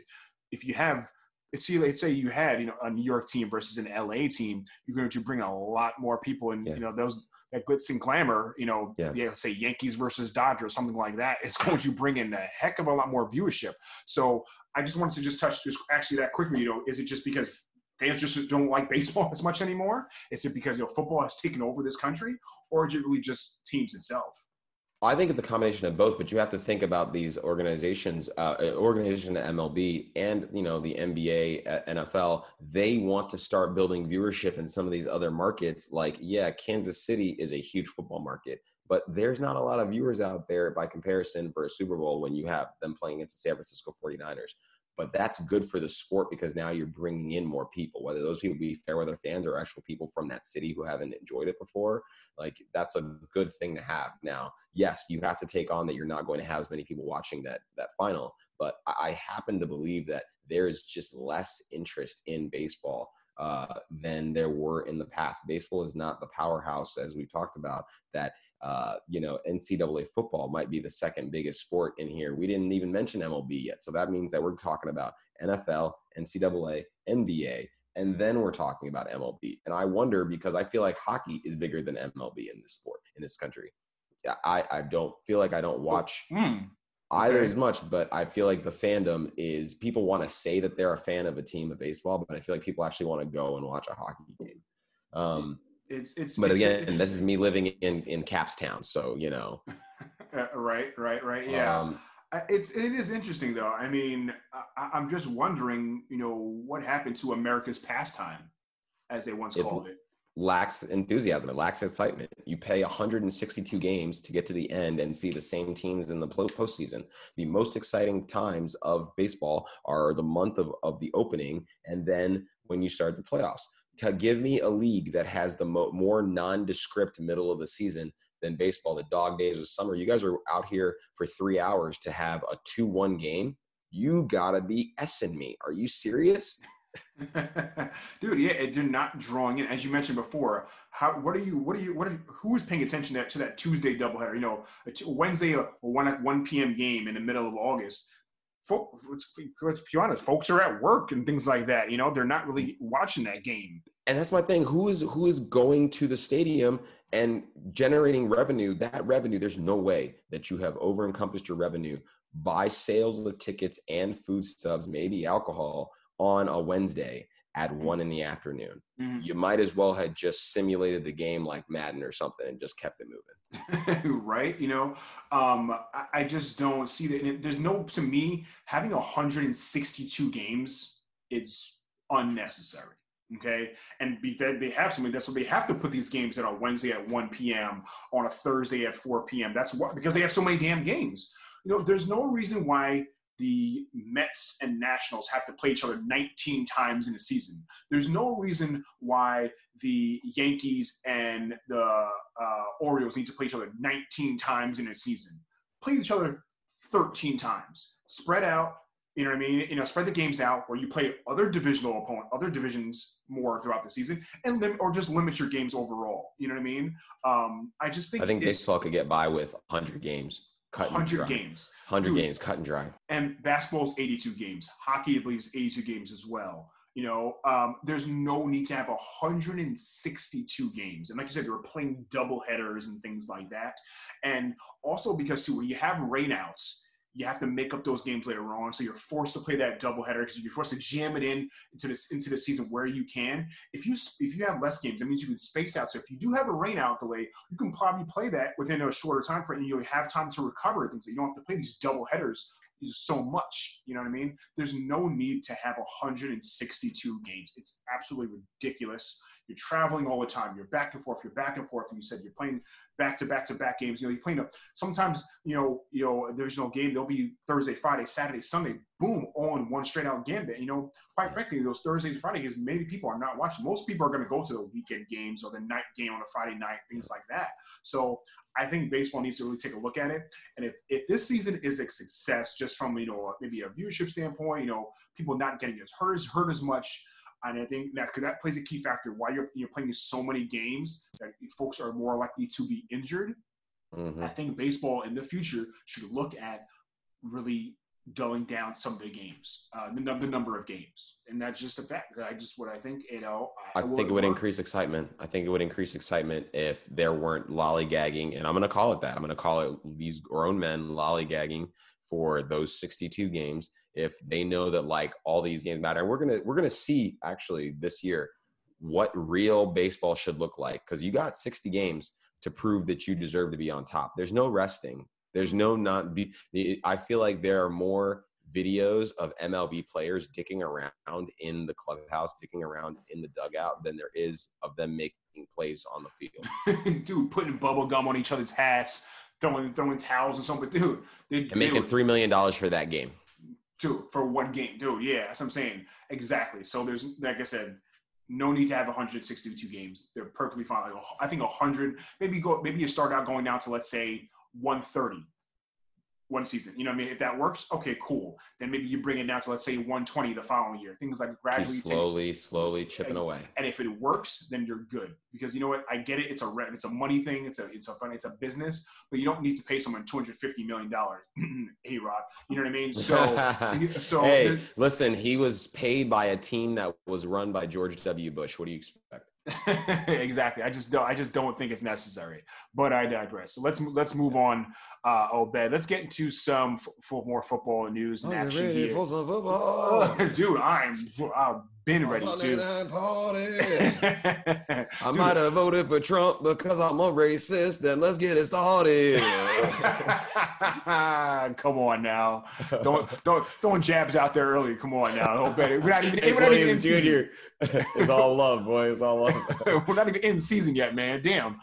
if you have, let's see, let's say you had, you know, a New York team versus an LA team, you're going to bring a lot more people and, Yeah. you know, those, glitz and glamour, you know, Yeah. yeah, say Yankees versus Dodgers, or something like that. It's going to bring in a heck of a lot more viewership. So I just wanted to just touch just actually that quickly, you know, is it just because fans just don't like baseball *laughs* as much anymore? Is it because you know football has taken over this country, or is it really just teams itself? I think it's a combination of both, but you have to think about these organizations, uh, organization the MLB and you know the NBA, uh, NFL. They want to start building viewership in some of these other markets. Like, yeah, Kansas City is a huge football market, but there's not a lot of viewers out there by comparison for a Super Bowl when you have them playing against the San Francisco 49ers. But that's good for the sport because now you're bringing in more people, whether those people be fair-weather fans or actual people from that city who haven't enjoyed it before. Like that's a good thing to have. Now, yes, you have to take on that you're not going to have as many people watching that that final. But I, I happen to believe that there is just less interest in baseball uh, than there were in the past. Baseball is not the powerhouse, as we've talked about. That uh, you know, NCAA football might be the second biggest sport in here. We didn't even mention MLB yet, so that means that we're talking about NFL, NCAA, NBA, and then we're talking about MLB. And I wonder because I feel like hockey is bigger than MLB in this sport in this country. I, I don't feel like I don't watch Hmm. either Okay. as much, but I feel like the fandom is people want to say that they're a fan of a team of baseball, but I feel like people actually want to go and watch a hockey game. Um, It's it's. but it's again, this is me living in in Caps Town, so you know. *laughs* Uh, right, right, right. Yeah. Um, It's it is interesting though. I mean, I, I'm just wondering, you know, what happened to America's pastime, as they once It- called it. lacks enthusiasm. It lacks excitement. You pay 162 games to get to the end and see the same teams in the postseason. The most exciting times of baseball are the month of, of the opening and then when you start the playoffs. To give me a league that has the mo- more nondescript middle of the season than baseball, the dog days of summer. You guys are out here for three hours to have a 2 1 game. You gotta be essing me. Are you serious? *laughs* Dude, yeah, they're not drawing in. As you mentioned before, how what are you what are you what are who is paying attention to that, to that Tuesday doubleheader? You know, a t- Wednesday a one one p.m. game in the middle of August. Folk, let's, let's be honest, folks are at work and things like that. You know, they're not really watching that game. And that's my thing. Who is who is going to the stadium and generating revenue? That revenue, there's no way that you have over encompassed your revenue by sales of tickets and food stubs, maybe alcohol on a Wednesday at mm-hmm. one in the afternoon. Mm-hmm. You might as well have just simulated the game like Madden or something and just kept it moving. *laughs* right? You know, um, I, I, just don't see that. There's no, to me, having 162 games, it's unnecessary. Okay. And be, they have something that, so they have to put these games in on Wednesday at 1 p.m., on a Thursday at 4 p.m. That's what, because they have so many damn games. You know, there's no reason why the Mets and Nationals have to play each other 19 times in a season. There's no reason why the Yankees and the uh, Orioles need to play each other 19 times in a season. Play each other 13 times. Spread out. You know what I mean? You know, spread the games out where you play other divisional opponent, other divisions more throughout the season, and lim- or just limit your games overall. You know what I mean? Um, I just think I think baseball could get by with 100 games cut 100 games. 100 Dude, games, cut and dry. And basketball is 82 games. Hockey, I believe, is 82 games as well. You know, um, there's no need to have 162 games. And like you said, you're playing double headers and things like that. And also because, too, when you have rainouts, you have to make up those games later on. So you're forced to play that doubleheader because you're forced to jam it in into this into the season where you can. If you if you have less games, that means you can space out. So if you do have a rainout delay, you can probably play that within a shorter time frame. And You have time to recover things. You don't have to play these double headers so much. You know what I mean? There's no need to have 162 games. It's absolutely ridiculous. You're traveling all the time. You're back and forth. You're back and forth. And you said you're playing back to back to back games. You know, you're playing a, sometimes, you know, you know, a divisional game, there'll be Thursday, Friday, Saturday, Sunday, boom, all in one straight out gambit. You know, quite frankly, those Thursdays, Friday games, maybe people are not watching. Most people are going to go to the weekend games or the night game on a Friday night, things like that. So I think baseball needs to really take a look at it. And if, if this season is a success, just from you know maybe a viewership standpoint, you know people not getting as hurt as hurt as much, and I think that because that plays a key factor why you're you're playing so many games that folks are more likely to be injured. Mm-hmm. I think baseball in the future should look at really dulling down some of the games, uh, the, the number of games, and that's just a fact. I just what I think. You know, I, I think it would increase excitement. I think it would increase excitement if there weren't lollygagging, and I'm going to call it that. I'm going to call it these grown men lollygagging for those 62 games if they know that like all these games matter. And we're gonna we're gonna see actually this year what real baseball should look like because you got 60 games to prove that you deserve to be on top. There's no resting. There's no not be. I feel like there are more videos of MLB players dicking around in the clubhouse, dicking around in the dugout than there is of them making plays on the field. *laughs* dude, putting bubble gum on each other's hats, throwing throwing towels and something. Dude, they, and making three million dollars for that game. Two for one game, dude. Yeah, that's what I'm saying. Exactly. So there's, like I said, no need to have 162 games. They're perfectly fine. Like, I think 100. Maybe go. Maybe you start out going down to let's say 130 one season. You know what I mean? If that works, okay, cool. Then maybe you bring it down to let's say 120 the following year. Things like gradually Keep slowly, take, slowly chipping away. And if it works, then you're good because you know what? I get it. It's a it's a money thing. It's a it's a fun. It's a business. But you don't need to pay someone 250 million dollars. *clears throat* A-Rod. You know what I mean? So *laughs* so hey, listen. He was paid by a team that was run by George W. Bush. What do you expect? *laughs* exactly. I just don't. I just don't think it's necessary. But I digress. So let's let's move on. Uh, Obed, let's get into some f- more football news and oh, action here. *laughs* Dude, I'm uh, been ready to. *laughs* I might have voted for Trump because I'm a racist. Then let's get it started. *laughs* Come on now, don't don't don't jabs out there early. Come on now, don't bet it. We're not even, Hey, we're not even in season. *laughs* It's all love, boy. It's all love. we're not even in season yet, man. Damn.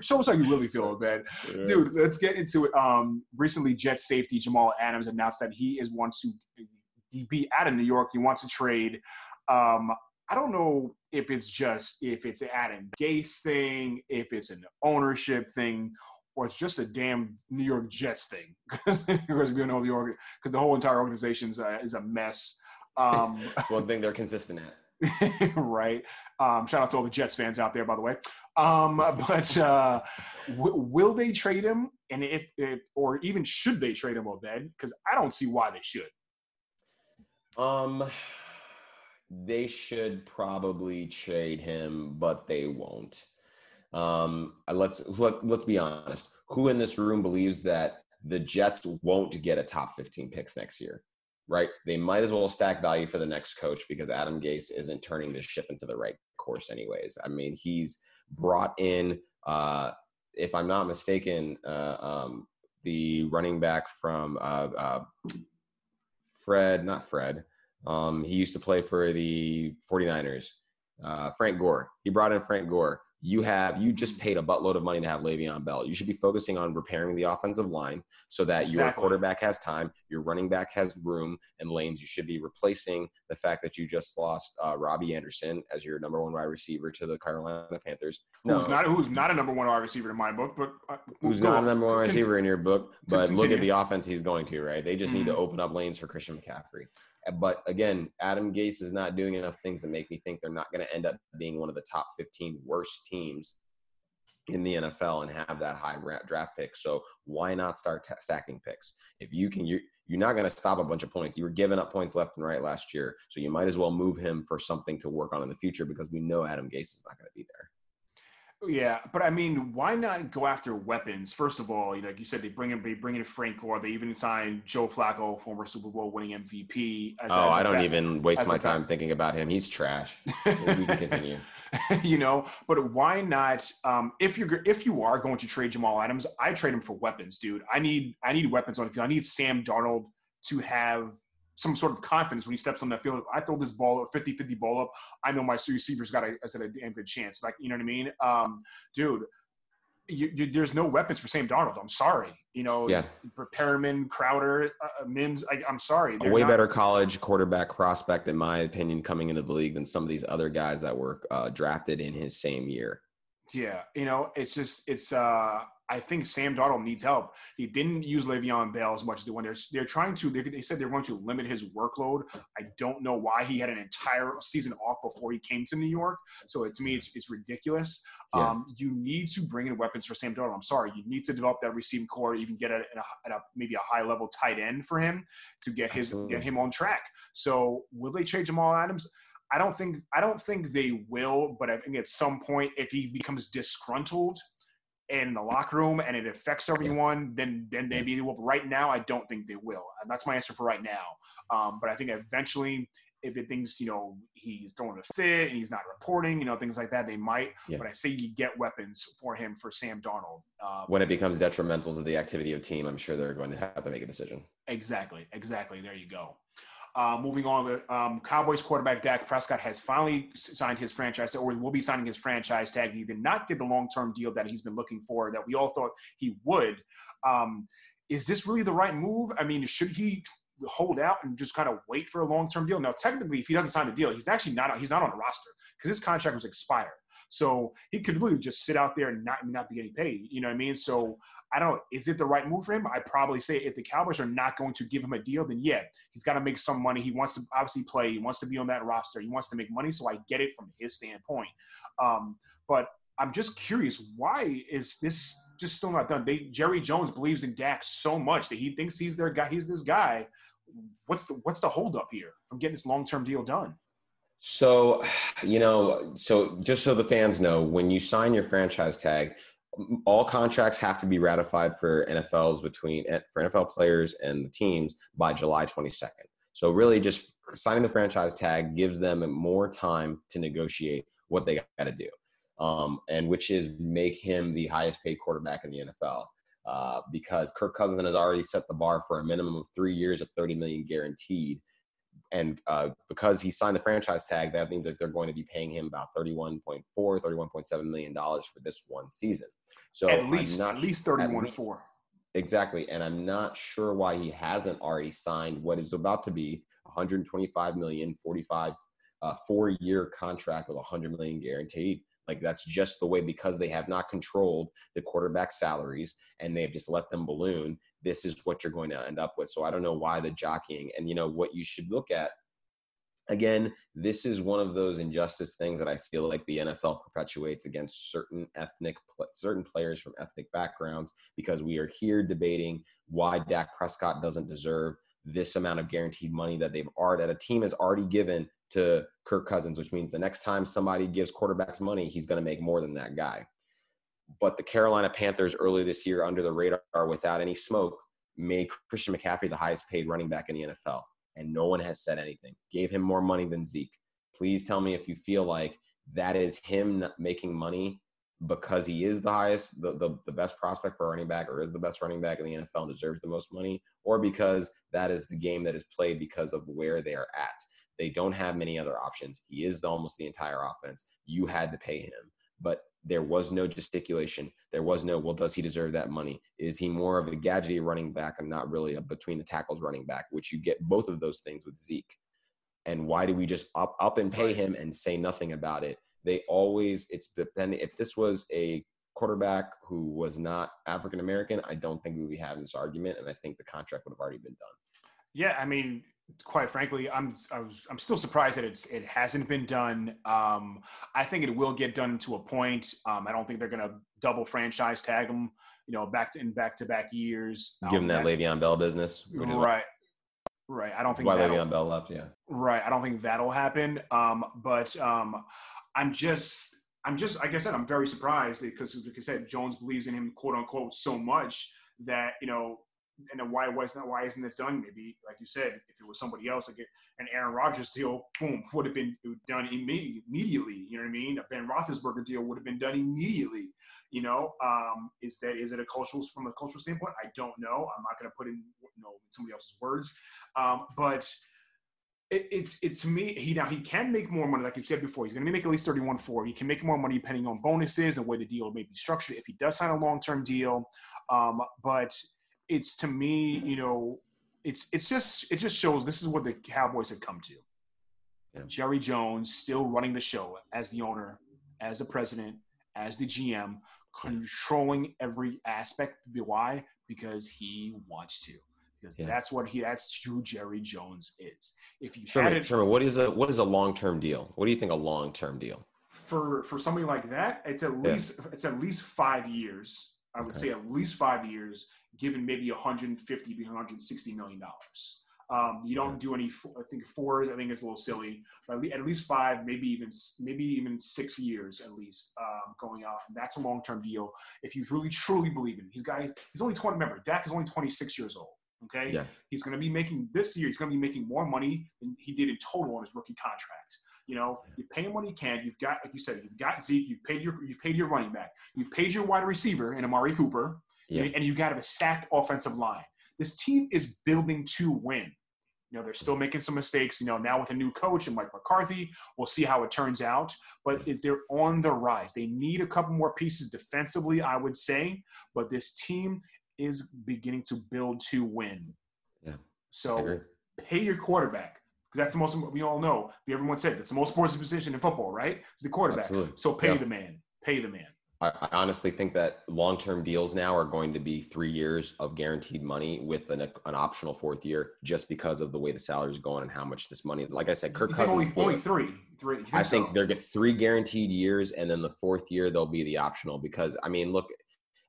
Show us how you really feel, man. Dude, let's get into it. Um, recently, Jet safety Jamal Adams announced that he is wants to be out of New York. He wants to trade. Um, I don't know if it's just if it's an Adam Gase thing, if it's an ownership thing, or it's just a damn New York Jets thing *laughs* because we know the org because the whole entire organization is a, is a mess. Um, *laughs* That's one thing they're consistent at. *laughs* right. Um, shout out to all the Jets fans out there, by the way. Um, but uh, w- will they trade him? And if, if, or even should they trade him, Obed? Because I don't see why they should. Um, they should probably trade him, but they won't. Um, let's let, let's be honest. Who in this room believes that the Jets won't get a top 15 picks next year? Right? They might as well stack value for the next coach because Adam Gase isn't turning this ship into the right course, anyways. I mean, he's brought in, uh, if I'm not mistaken, uh, um, the running back from uh, uh, Fred, not Fred. Um, he used to play for the 49ers. Uh, Frank Gore. He brought in Frank Gore. You have you just paid a buttload of money to have Le'Veon Bell. You should be focusing on repairing the offensive line so that your quarterback has time, your running back has room and lanes. You should be replacing the fact that you just lost uh, Robbie Anderson as your number one wide receiver to the Carolina Panthers. Who's not who's not a number one wide receiver in my book, but uh, who's not on. a number one Continue. receiver in your book, but look at the offense he's going to, right? They just need to Mhm. open up lanes for Christian McCaffrey. But again, Adam Gase is not doing enough things that make me think they're not going to end up being one of the top 15 worst teams in the NFL and have that high draft pick. So why not start t- stacking picks? If you can, you you're not going to stop a bunch of points. You were giving up points left and right last year, so you might as well move him for something to work on in the future because we know Adam Gase is not going to be there. Yeah, but I mean, why not go after weapons? First of all, like you said, they bring in they bring in Frank Gore. They even signed Joe Flacco, former Super Bowl winning MVP. As, Oh, as I don't even waste as my time thinking about him. He's trash. we can continue. *laughs* you know, but why not? Um, if you're if you are going to trade Jamal Adams, I trade him for weapons, dude. I need I need weapons on the field. I need Sam Darnold to have some sort of confidence when he steps on that field. I throw this ball, 50-50 ball up, I know my receiver's got a, I said, a damn good chance. Like, you know what I mean? Um, dude, you, you, there's no weapons for Sam Darnold. I'm sorry. You know, Yeah. Perriman, Crowder, uh, Mims. I, I'm sorry. A way not- better college quarterback prospect, in my opinion, coming into the league than some of these other guys that were uh, drafted in his same year. Yeah, you know, it's just it's. uh I think Sam Darnold needs help. They didn't use Le'Veon Bell as much as they wanted. They're they're trying to. They, they said they're going to limit his workload. I don't know why he had an entire season off before he came to New York. So to me, it's it's ridiculous. Yeah. Um, you need to bring in weapons for Sam Darnold. I'm sorry, you need to develop that receiving core. Even get at a, at a maybe a high level tight end for him to get his Absolutely. get him on track. So will they trade Jamal Adams? I don't think I don't think they will, but I think at some point, if he becomes disgruntled in the locker room and it affects everyone, then then maybe they will. But right now, I don't think they will. That's my answer for right now. Um, but I think eventually, if it thinks you know he's throwing a fit and he's not reporting, you know things like that, they might. Yeah. But I say you get weapons for him for Sam Darnold. Uh, When it becomes detrimental to the activity of team, I'm sure they're going to have to make a decision. Exactly, exactly. There you go. Uh, moving on, um, Cowboys quarterback Dak Prescott has finally signed his franchise, or will be signing his franchise tag. He did not get the long-term deal that he's been looking for, that we all thought he would. Um, is this really the right move? I mean, should he hold out and just kind of wait for a long-term deal? Now, technically, if he doesn't sign the deal, he's actually not he's not on the roster because his contract was expired. So he could literally just sit out there and not not be getting paid. You know what I mean? So I don't. Is it the right move for him? I probably say if the Cowboys are not going to give him a deal, then yeah, he's got to make some money. He wants to obviously play. He wants to be on that roster. He wants to make money. So I get it from his standpoint. Um, but I'm just curious, why is this just still not done? They Jerry Jones believes in Dak so much that he thinks he's their guy. He's this guy. What's the what's the holdup here from getting this long term deal done? So, you know, so just so the fans know, when you sign your franchise tag, all contracts have to be ratified for NFLs between for NFL players and the teams by July 22nd. So really, just signing the franchise tag gives them more time to negotiate what they got to do, um, and which is make him the highest paid quarterback in the NFL. Uh, because Kirk Cousins has already set the bar for a minimum of three years of 30 million guaranteed. And uh, because he signed the franchise tag, that means that they're going to be paying him about 31.4, 31.7 million dollars for this one season. So at least, not, at least 31.4. Exactly. And I'm not sure why he hasn't already signed what is about to be 125 million, 45 uh, four year contract with 100 million guaranteed. Like that's just the way because they have not controlled the quarterback salaries and they've just let them balloon. This is what you're going to end up with. So I don't know why the jockeying. And you know what you should look at. Again, this is one of those injustice things that I feel like the NFL perpetuates against certain ethnic, certain players from ethnic backgrounds because we are here debating why Dak Prescott doesn't deserve this amount of guaranteed money that they've already that a team has already given to Kirk Cousins, which means the next time somebody gives quarterbacks money, he's going to make more than that guy. But the Carolina Panthers earlier this year, under the radar, without any smoke, made Christian McCaffrey the highest paid running back in the NFL. And no one has said anything. Gave him more money than Zeke. Please tell me if you feel like that is him making money because he is the highest, the, the, the best prospect for running back, or is the best running back in the NFL and deserves the most money, or because that is the game that is played because of where they are at. They don't have many other options. He is almost the entire offense. You had to pay him, but there was no gesticulation. There was no, well, does he deserve that money? Is he more of a gadgety running back and not really a between the tackles running back, which you get both of those things with Zeke? And why do we just up, up and pay him and say nothing about it? They always, it's depending. If this was a quarterback who was not African American, I don't think we would be having this argument. And I think the contract would have already been done. Yeah, I mean, quite frankly, I'm I was I'm still surprised that it's it hasn't been done. Um, I think it will get done to a point. Um, I don't think they're gonna double franchise tag them. You know, back to in back to back years. Give them that, that Le'Veon Bell business, right? Right. I don't think why Le'Veon Bell left. Yeah. Right. I don't think that'll happen. Um, but um, I'm just. I'm just, like I said, I'm very surprised because, like I said, Jones believes in him, quote unquote, so much that you know and why wasn't why isn't it done? Maybe like you said, if it was somebody else, like an Aaron Rodgers deal, boom, would have been done immediately. You know what I mean? A Ben Roethlisberger deal would have been done immediately. You know, um, is that is it a cultural from a cultural standpoint? I don't know. I'm not going to put in you know somebody else's words, um, but. It, it's it's to me he now he can make more money like you said before he's going to make at least 31 4 he can make more money depending on bonuses and where the deal may be structured if he does sign a long-term deal um, but it's to me, you know, it's it's just it just shows this is what the Cowboys have come to. Yeah. Jerry Jones still running the show as the owner, as the president, as the GM, controlling every aspect. Why? Because he wants to. Because yeah. that's what he that's who Jerry Jones is. If you Sherman, it, Sherman, what is a what is a long term deal? What do you think a long term deal? For for somebody like that, it's at least yeah. it's at least five years. I would okay. say at least five years given maybe 150 to 160 million dollars. Um, you don't do any. I think four. I think it's a little silly, but at least five, maybe even maybe even six years at least um, going out. And that's a long term deal. If you really truly believe in he's guys. He's only 20. Remember, Dak is only 26 years old. Okay, yeah. he's going to be making this year. He's going to be making more money than he did in total on his rookie contract. You know, you pay him what he can. You've got, like you said, you've got Zeke. You've paid your, you've paid your running back. You've paid your wide receiver in Amari Cooper yeah. and you got a stacked offensive line. This team is building to win. You know, they're still making some mistakes. You know, now with a new coach and Mike McCarthy, we'll see how it turns out. But they're on the rise. They need a couple more pieces defensively, I would say. But this team is beginning to build to win. Yeah. So pay your quarterback because that's the most we all know. Everyone said that's the most important position in football, right? It's the quarterback. Absolutely. So pay yeah. the man. Pay the man. I, honestly think that long-term deals now are going to be three years of guaranteed money with an, an optional fourth year, just because of the way the salary is going and how much this money. Like I said, Kirk Cousins only, only three. Three. Think I so? think they're get three guaranteed years, and then the fourth year they'll be the optional. Because I mean, look,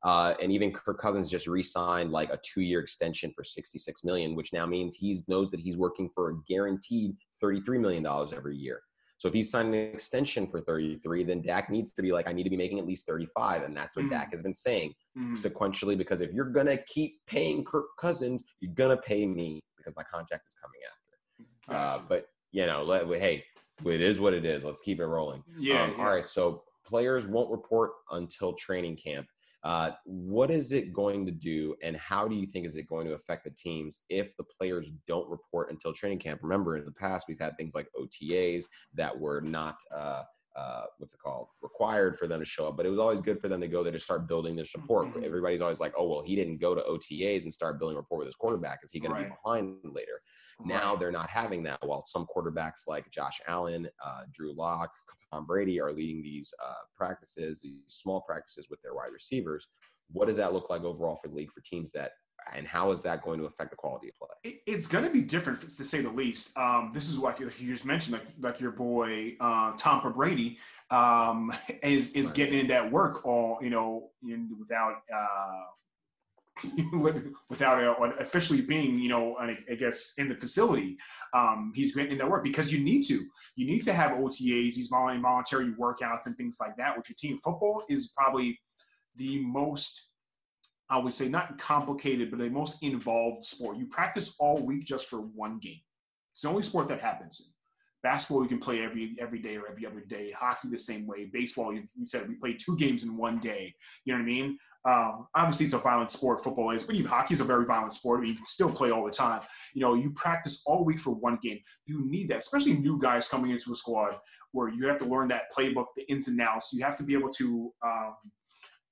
uh, and even Kirk Cousins just re-signed like a two-year extension for 66 million, which now means he knows that he's working for a guaranteed 33 million dollars every year. So if he's signed an extension for 33, then Dak needs to be like, I need to be making at least 35. And that's what mm. Dak has been saying mm. sequentially, because if you're going to keep paying Kirk Cousins, you're going to pay me because my contract is coming after. Uh, but you know, let, hey, it is what it is. Let's keep it rolling. Yeah, Um, yeah. All right. So players won't report until training camp. Uh, what is it going to do, and how do you think is it going to affect the teams if the players don't report until training camp? Remember, in the past, we've had things like OTAs that were not. Uh, uh, what's it called? Required for them to show up, but it was always good for them to go there to start building their support. Mhm. Everybody's always like, "Oh, well, he didn't go to OTAs and start building rapport with his quarterback. Is he going to be behind later?" Now they're not having that. While some quarterbacks like Josh Allen, uh, Drew Lock, Tom Brady are leading these uh, practices, these small practices with their wide receivers. What does that look like overall for the league for teams that, and how is that going to affect the quality of play? It's going to be different to say the least. Um, this is like you just mentioned, like like your boy uh, Tom Brady um, *laughs* is is Right. getting in that work all you know in, without uh, *laughs* without uh, officially being you know I guess in the facility. Um, he's in that work because you need to. You need to have OTAs, these voluntary workouts and things like that with your team. Football is probably the most I would say not complicated, but the most involved sport. You practice all week just for one game. It's the only sport that happens. Basketball you can play every every day or every other day. Hockey the same way. Baseball, you, said we play two games in one day. You know what I mean? Um, obviously, it's a violent sport. Football is, but even hockey is a very violent sport. I mean, you can still play all the time. You know, you practice all week for one game. You need that, especially new guys coming into a squad where you have to learn that playbook, the ins and outs. You have to be able to um,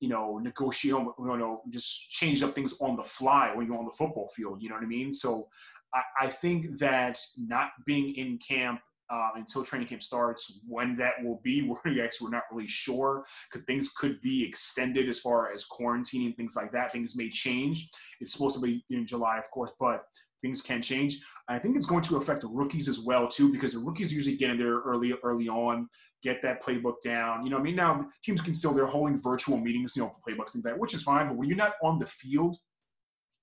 you know, negotiate, you know, just change up things on the fly when you're on the football field. You know what I mean? So I, I think that not being in camp uh, until training camp starts, when that will be, *laughs* we're actually we're not really sure because things could be extended as far as quarantine and things like that. Things may change. It's supposed to be in July, of course, but things can change. I think it's going to affect the rookies as well too, because the rookies usually get in there early, early on, get that playbook down. You know, I mean, now teams can still they're holding virtual meetings, you know, for playbooks and that, which is fine. But when you're not on the field,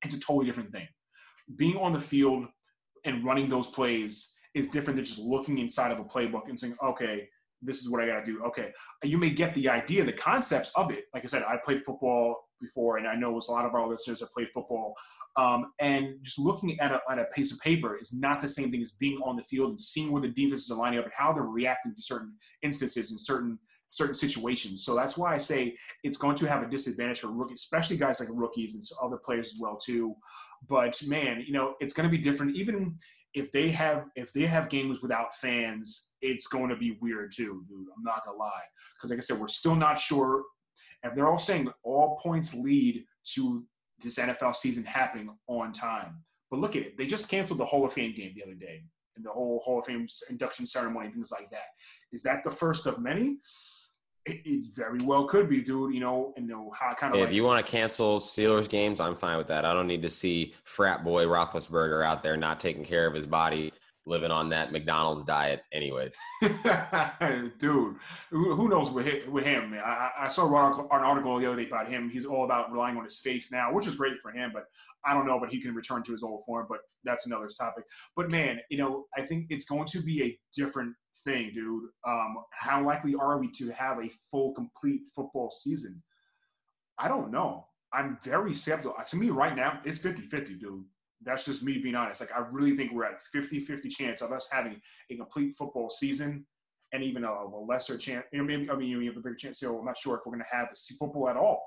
it's a totally different thing. Being on the field and running those plays is different than just looking inside of a playbook and saying, okay, this is what I got to do. Okay, you may get the idea, the concepts of it. Like I said, I played football before, and I know a lot of our listeners have played football. Um, and just looking at a, at a piece of paper is not the same thing as being on the field and seeing where the defenses are lining up and how they're reacting to certain instances and certain certain situations. So that's why I say it's going to have a disadvantage for rookies, especially guys like rookies and other players as well too. But man, you know, it's going to be different. Even if they have if they have games without fans, it's going to be weird too, dude. I'm not gonna lie, because like I said, we're still not sure. If they're all saying all points lead to this NFL season happening on time, but look at it, they just canceled the Hall of Fame game the other day, and the whole Hall of Fame induction ceremony, and things like that. Is that the first of many? It, very well could be, dude. You know, and you know how kind of like, if you want to cancel Steelers games, I'm fine with that. I don't need to see frat boy Roethlisberger out there not taking care of his body, living on that McDonald's diet. Anyways, *laughs* *laughs* dude, who knows with with him. I, I saw an article, an article the other day about him. He's all about relying on his faith now, which is great for him. But I don't know, but he can return to his old form. But that's another topic. But man, you know, I think it's going to be a different thing, dude. Um, how likely are we to have a full, complete football season? I don't know. I'm very skeptical. To me, right now, it's 50 50, dude. That's just me being honest. Like, I really think we're at 50 50 chance of us having a complete football season and even a, a lesser chance. You know, maybe, I mean, you have a bigger chance. So I'm not sure if we're going to have football at all,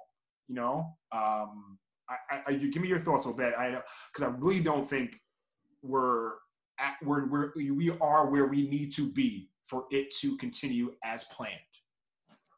you know? Um, I, I, you give me your thoughts little bit. I, because I really don't think we're at where we're, we are where we need to be for it to continue as planned.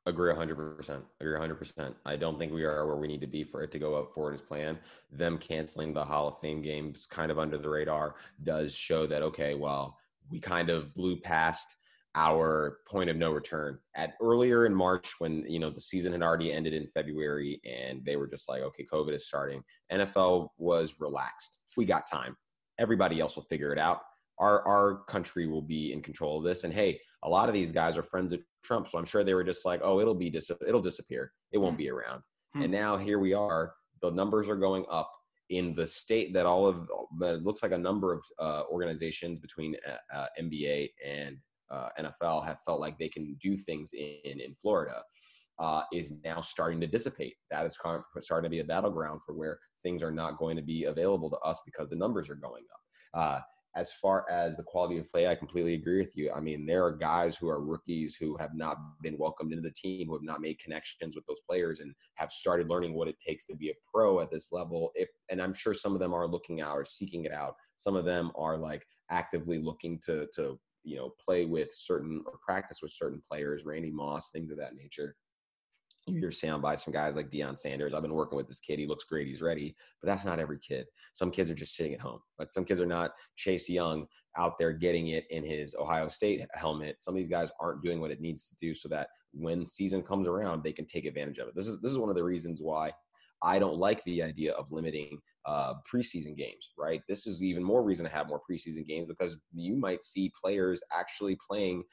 Agree 100%. Agree 100%. I don't think we are where we need to be for it to go up forward as planned. Them canceling the Hall of Fame games kind of under the radar does show that, okay, well, we kind of blew past our point of no return at earlier in March when you know the season had already ended in February and they were just like okay COVID is starting NFL was relaxed we got time everybody else will figure it out our our country will be in control of this and hey a lot of these guys are friends of Trump so I'm sure they were just like oh it'll be dis- it'll disappear it won't be around Hmm. and now here we are the numbers are going up in the state that all of but it looks like a number of uh, organizations between uh, uh, NBA and uh, NFL have felt like they can do things in in Florida uh, is now starting to dissipate. That is starting to be a battleground for where things are not going to be available to us because the numbers are going up. As far as the quality of play, I completely agree with you. I mean, there are guys who are rookies who have not been welcomed into the team, who have not made connections with those players, and have started learning what it takes to be a pro at this level. If and I'm sure some of them are looking out or seeking it out. Some of them are like actively looking to to you know play with certain or practice with certain players, Randy Moss, things of that nature you hear sound bites from guys like Deion Sanders. I've been working with this kid. He looks great. He's ready. But that's not every kid. Some kids are just sitting at home. But some kids are not Chase Young out there getting it in his Ohio State helmet. Some of these guys aren't doing what it needs to do so that when season comes around, they can take advantage of it. This is this is one of the reasons why I don't like the idea of limiting uh, preseason games, right? This is even more reason to have more preseason games because you might see players actually playing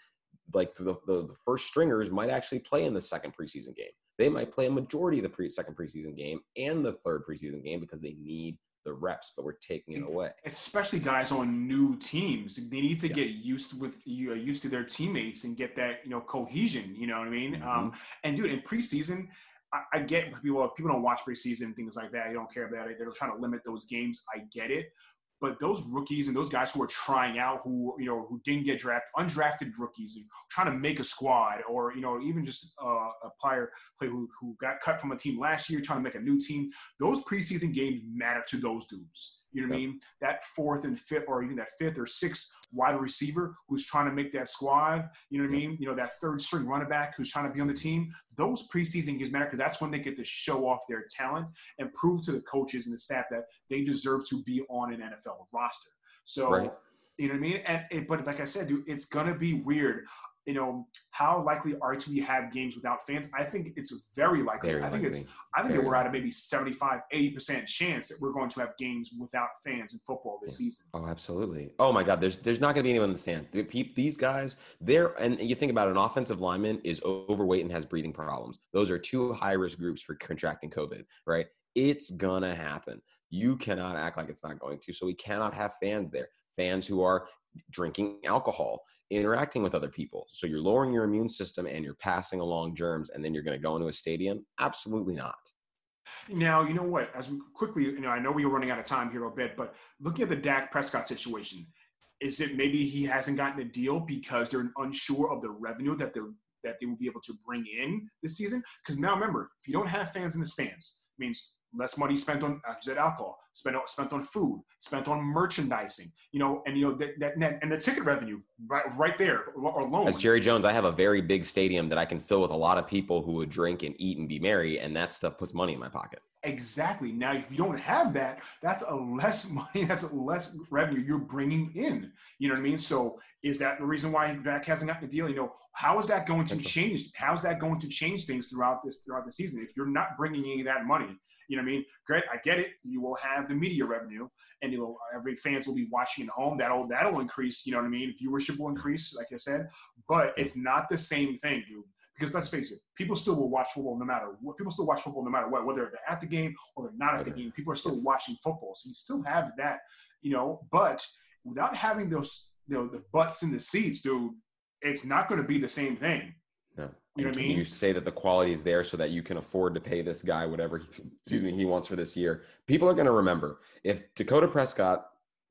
like the, the, the first stringers might actually play in the second preseason game they might play a majority of the pre- second preseason game and the third preseason game because they need the reps, but we're taking it away. Especially guys on new teams, they need to yeah. get used with you uh, used to their teammates and get that you know cohesion. You know what I mean? Mm-hmm. Um, and dude, in preseason, I, I get people people don't watch preseason things like that. They don't care about it. They're trying to limit those games. I get it, but those rookies and those guys who are trying out, who you know, who didn't get drafted, undrafted rookies, and trying to make a squad, or you know, even just uh, a player play who, who got cut from a team last year, trying to make a new team. Those preseason games matter to those dudes. You know what yep. I mean? That fourth and fifth, or even that fifth or sixth wide receiver who's trying to make that squad. You know what yep. I mean? You know that third string running back who's trying to be on the team. Those preseason games matter because that's when they get to show off their talent and prove to the coaches and the staff that they deserve to be on an NFL roster. So. Right. You know what I mean? And it, but like I said, dude, it's gonna be weird you know, how likely are to we have games without fans? I think it's very likely. Very I think likely. it's I think that we're at a maybe 75, 80% chance that we're going to have games without fans in football this yeah. season. Oh, absolutely. Oh my God. There's there's not gonna be anyone in the stands. These guys, they're and you think about it, an offensive lineman is overweight and has breathing problems. Those are two high risk groups for contracting COVID, right? It's gonna happen. You cannot act like it's not going to. So we cannot have fans there. Fans who are drinking alcohol interacting with other people. So you're lowering your immune system and you're passing along germs, and then you're going to go into a stadium? Absolutely not. Now, you know what? As we quickly, you know, I know we were running out of time here a bit, but looking at the Dak Prescott situation, is it maybe he hasn't gotten a deal because they're unsure of the revenue that they that they will be able to bring in this season? Because now remember, if you don't have fans in the stands, means less money spent on like alcohol, spent on, spent on food, spent on merchandising, you know, and you know that, that and the ticket revenue right, right there alone. As Jerry Jones, I have a very big stadium that I can fill with a lot of people who would drink and eat and be merry, and that stuff puts money in my pocket. Exactly. Now, if you don't have that, that's a less *laughs* money, that's a less revenue you're bringing in. You know what I mean? So, is that the reason why Dak hasn't gotten a deal? You know, how is that going to change? How's that going to change things throughout this throughout the season? If you're not bringing any of that money, you know what I mean? Great, I get it. You will have the media revenue, and you'll every fans will be watching at home. That'll that'll increase. You know what I mean? Viewership will increase, like I said. But it's not the same thing, dude. Because let's face it, people still will watch football no matter what. People still watch football no matter what, whether they're at the game or they're not at the game. People are still watching football, so you still have that, you know. But without having those, you know, the butts in the seats, dude, it's not going to be the same thing. You know what I mean? You say that the quality is there so that you can afford to pay this guy whatever he, excuse me he wants for this year. People are going to remember if Dakota Prescott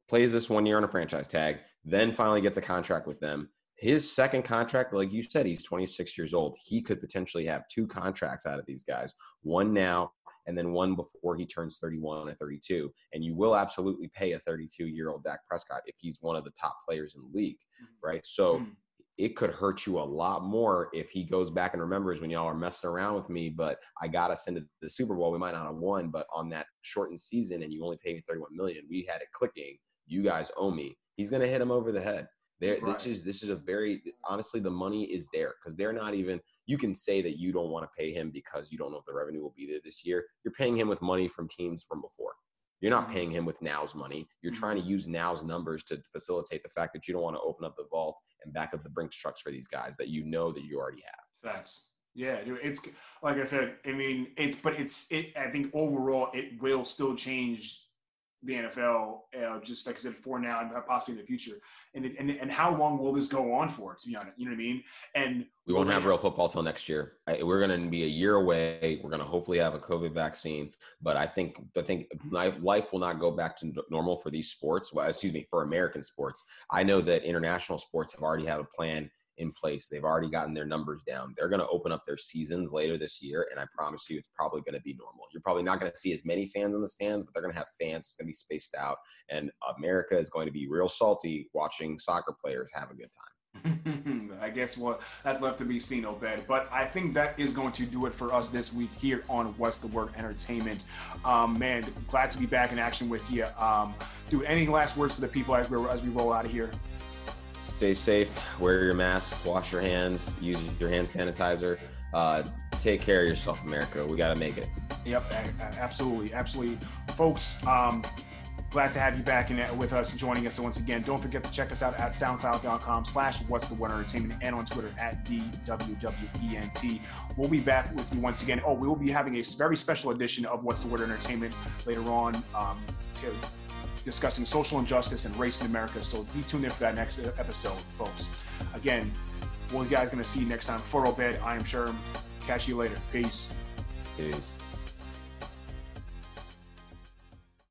plays this one year on a franchise tag, then finally gets a contract with them. His second contract, like you said, he's 26 years old. He could potentially have two contracts out of these guys, one now and then one before he turns 31 or 32. And you will absolutely pay a 32 year old Dak Prescott if he's one of the top players in the league, mm-hmm. right? So mm-hmm it could hurt you a lot more if he goes back and remembers when y'all are messing around with me, but I got us into the Super Bowl. We might not have won, but on that shortened season and you only paid me 31 million, we had it clicking. You guys owe me. He's going to hit him over the head. There, right. this is this is a very honestly the money is there because they're not even. You can say that you don't want to pay him because you don't know if the revenue will be there this year. You're paying him with money from teams from before. You're not mm-hmm. paying him with now's money. You're mm-hmm. trying to use now's numbers to facilitate the fact that you don't want to open up the vault and back up the Brinks trucks for these guys that you know that you already have. Facts. Yeah. It's like I said. I mean, it's but it's it. I think overall, it will still change the NFL, uh, just like I said, for now and possibly in the future. And, and and how long will this go on for? To be honest, you know what I mean. And we won't have real football till next year. We're going to be a year away. We're going to hopefully have a COVID vaccine, but I think I think life will not go back to normal for these sports. Well, excuse me, for American sports. I know that international sports have already have a plan in place. They've already gotten their numbers down. They're going to open up their seasons later this year, and I promise you, it's probably going to be normal. You're probably not going to see as many fans in the stands, but they're going to have fans. It's going to be spaced out, and America is going to be real salty watching soccer players have a good time. *laughs* I guess what that's left to be seen, Obed. But I think that is going to do it for us this week here on What's the Word Entertainment. Um, man, glad to be back in action with you. Um, do any last words for the people as we, as we roll out of here? Stay safe, wear your mask, wash your hands, use your hand sanitizer. Uh, take care of yourself, America. We got to make it. Yep, absolutely, absolutely, folks. Um, glad to have you back in with us, joining us once again. Don't forget to check us out at soundcloud.com slash what's the word entertainment and on Twitter at DWWENT. We'll be back with you once again. Oh, we will be having a very special edition of What's the Word Entertainment later on. Um, discussing social injustice and race in America. So be tuned in for that next episode, folks. Again, what you guys going to see next time for Obed, I am sure. Catch you later. Peace. Peace.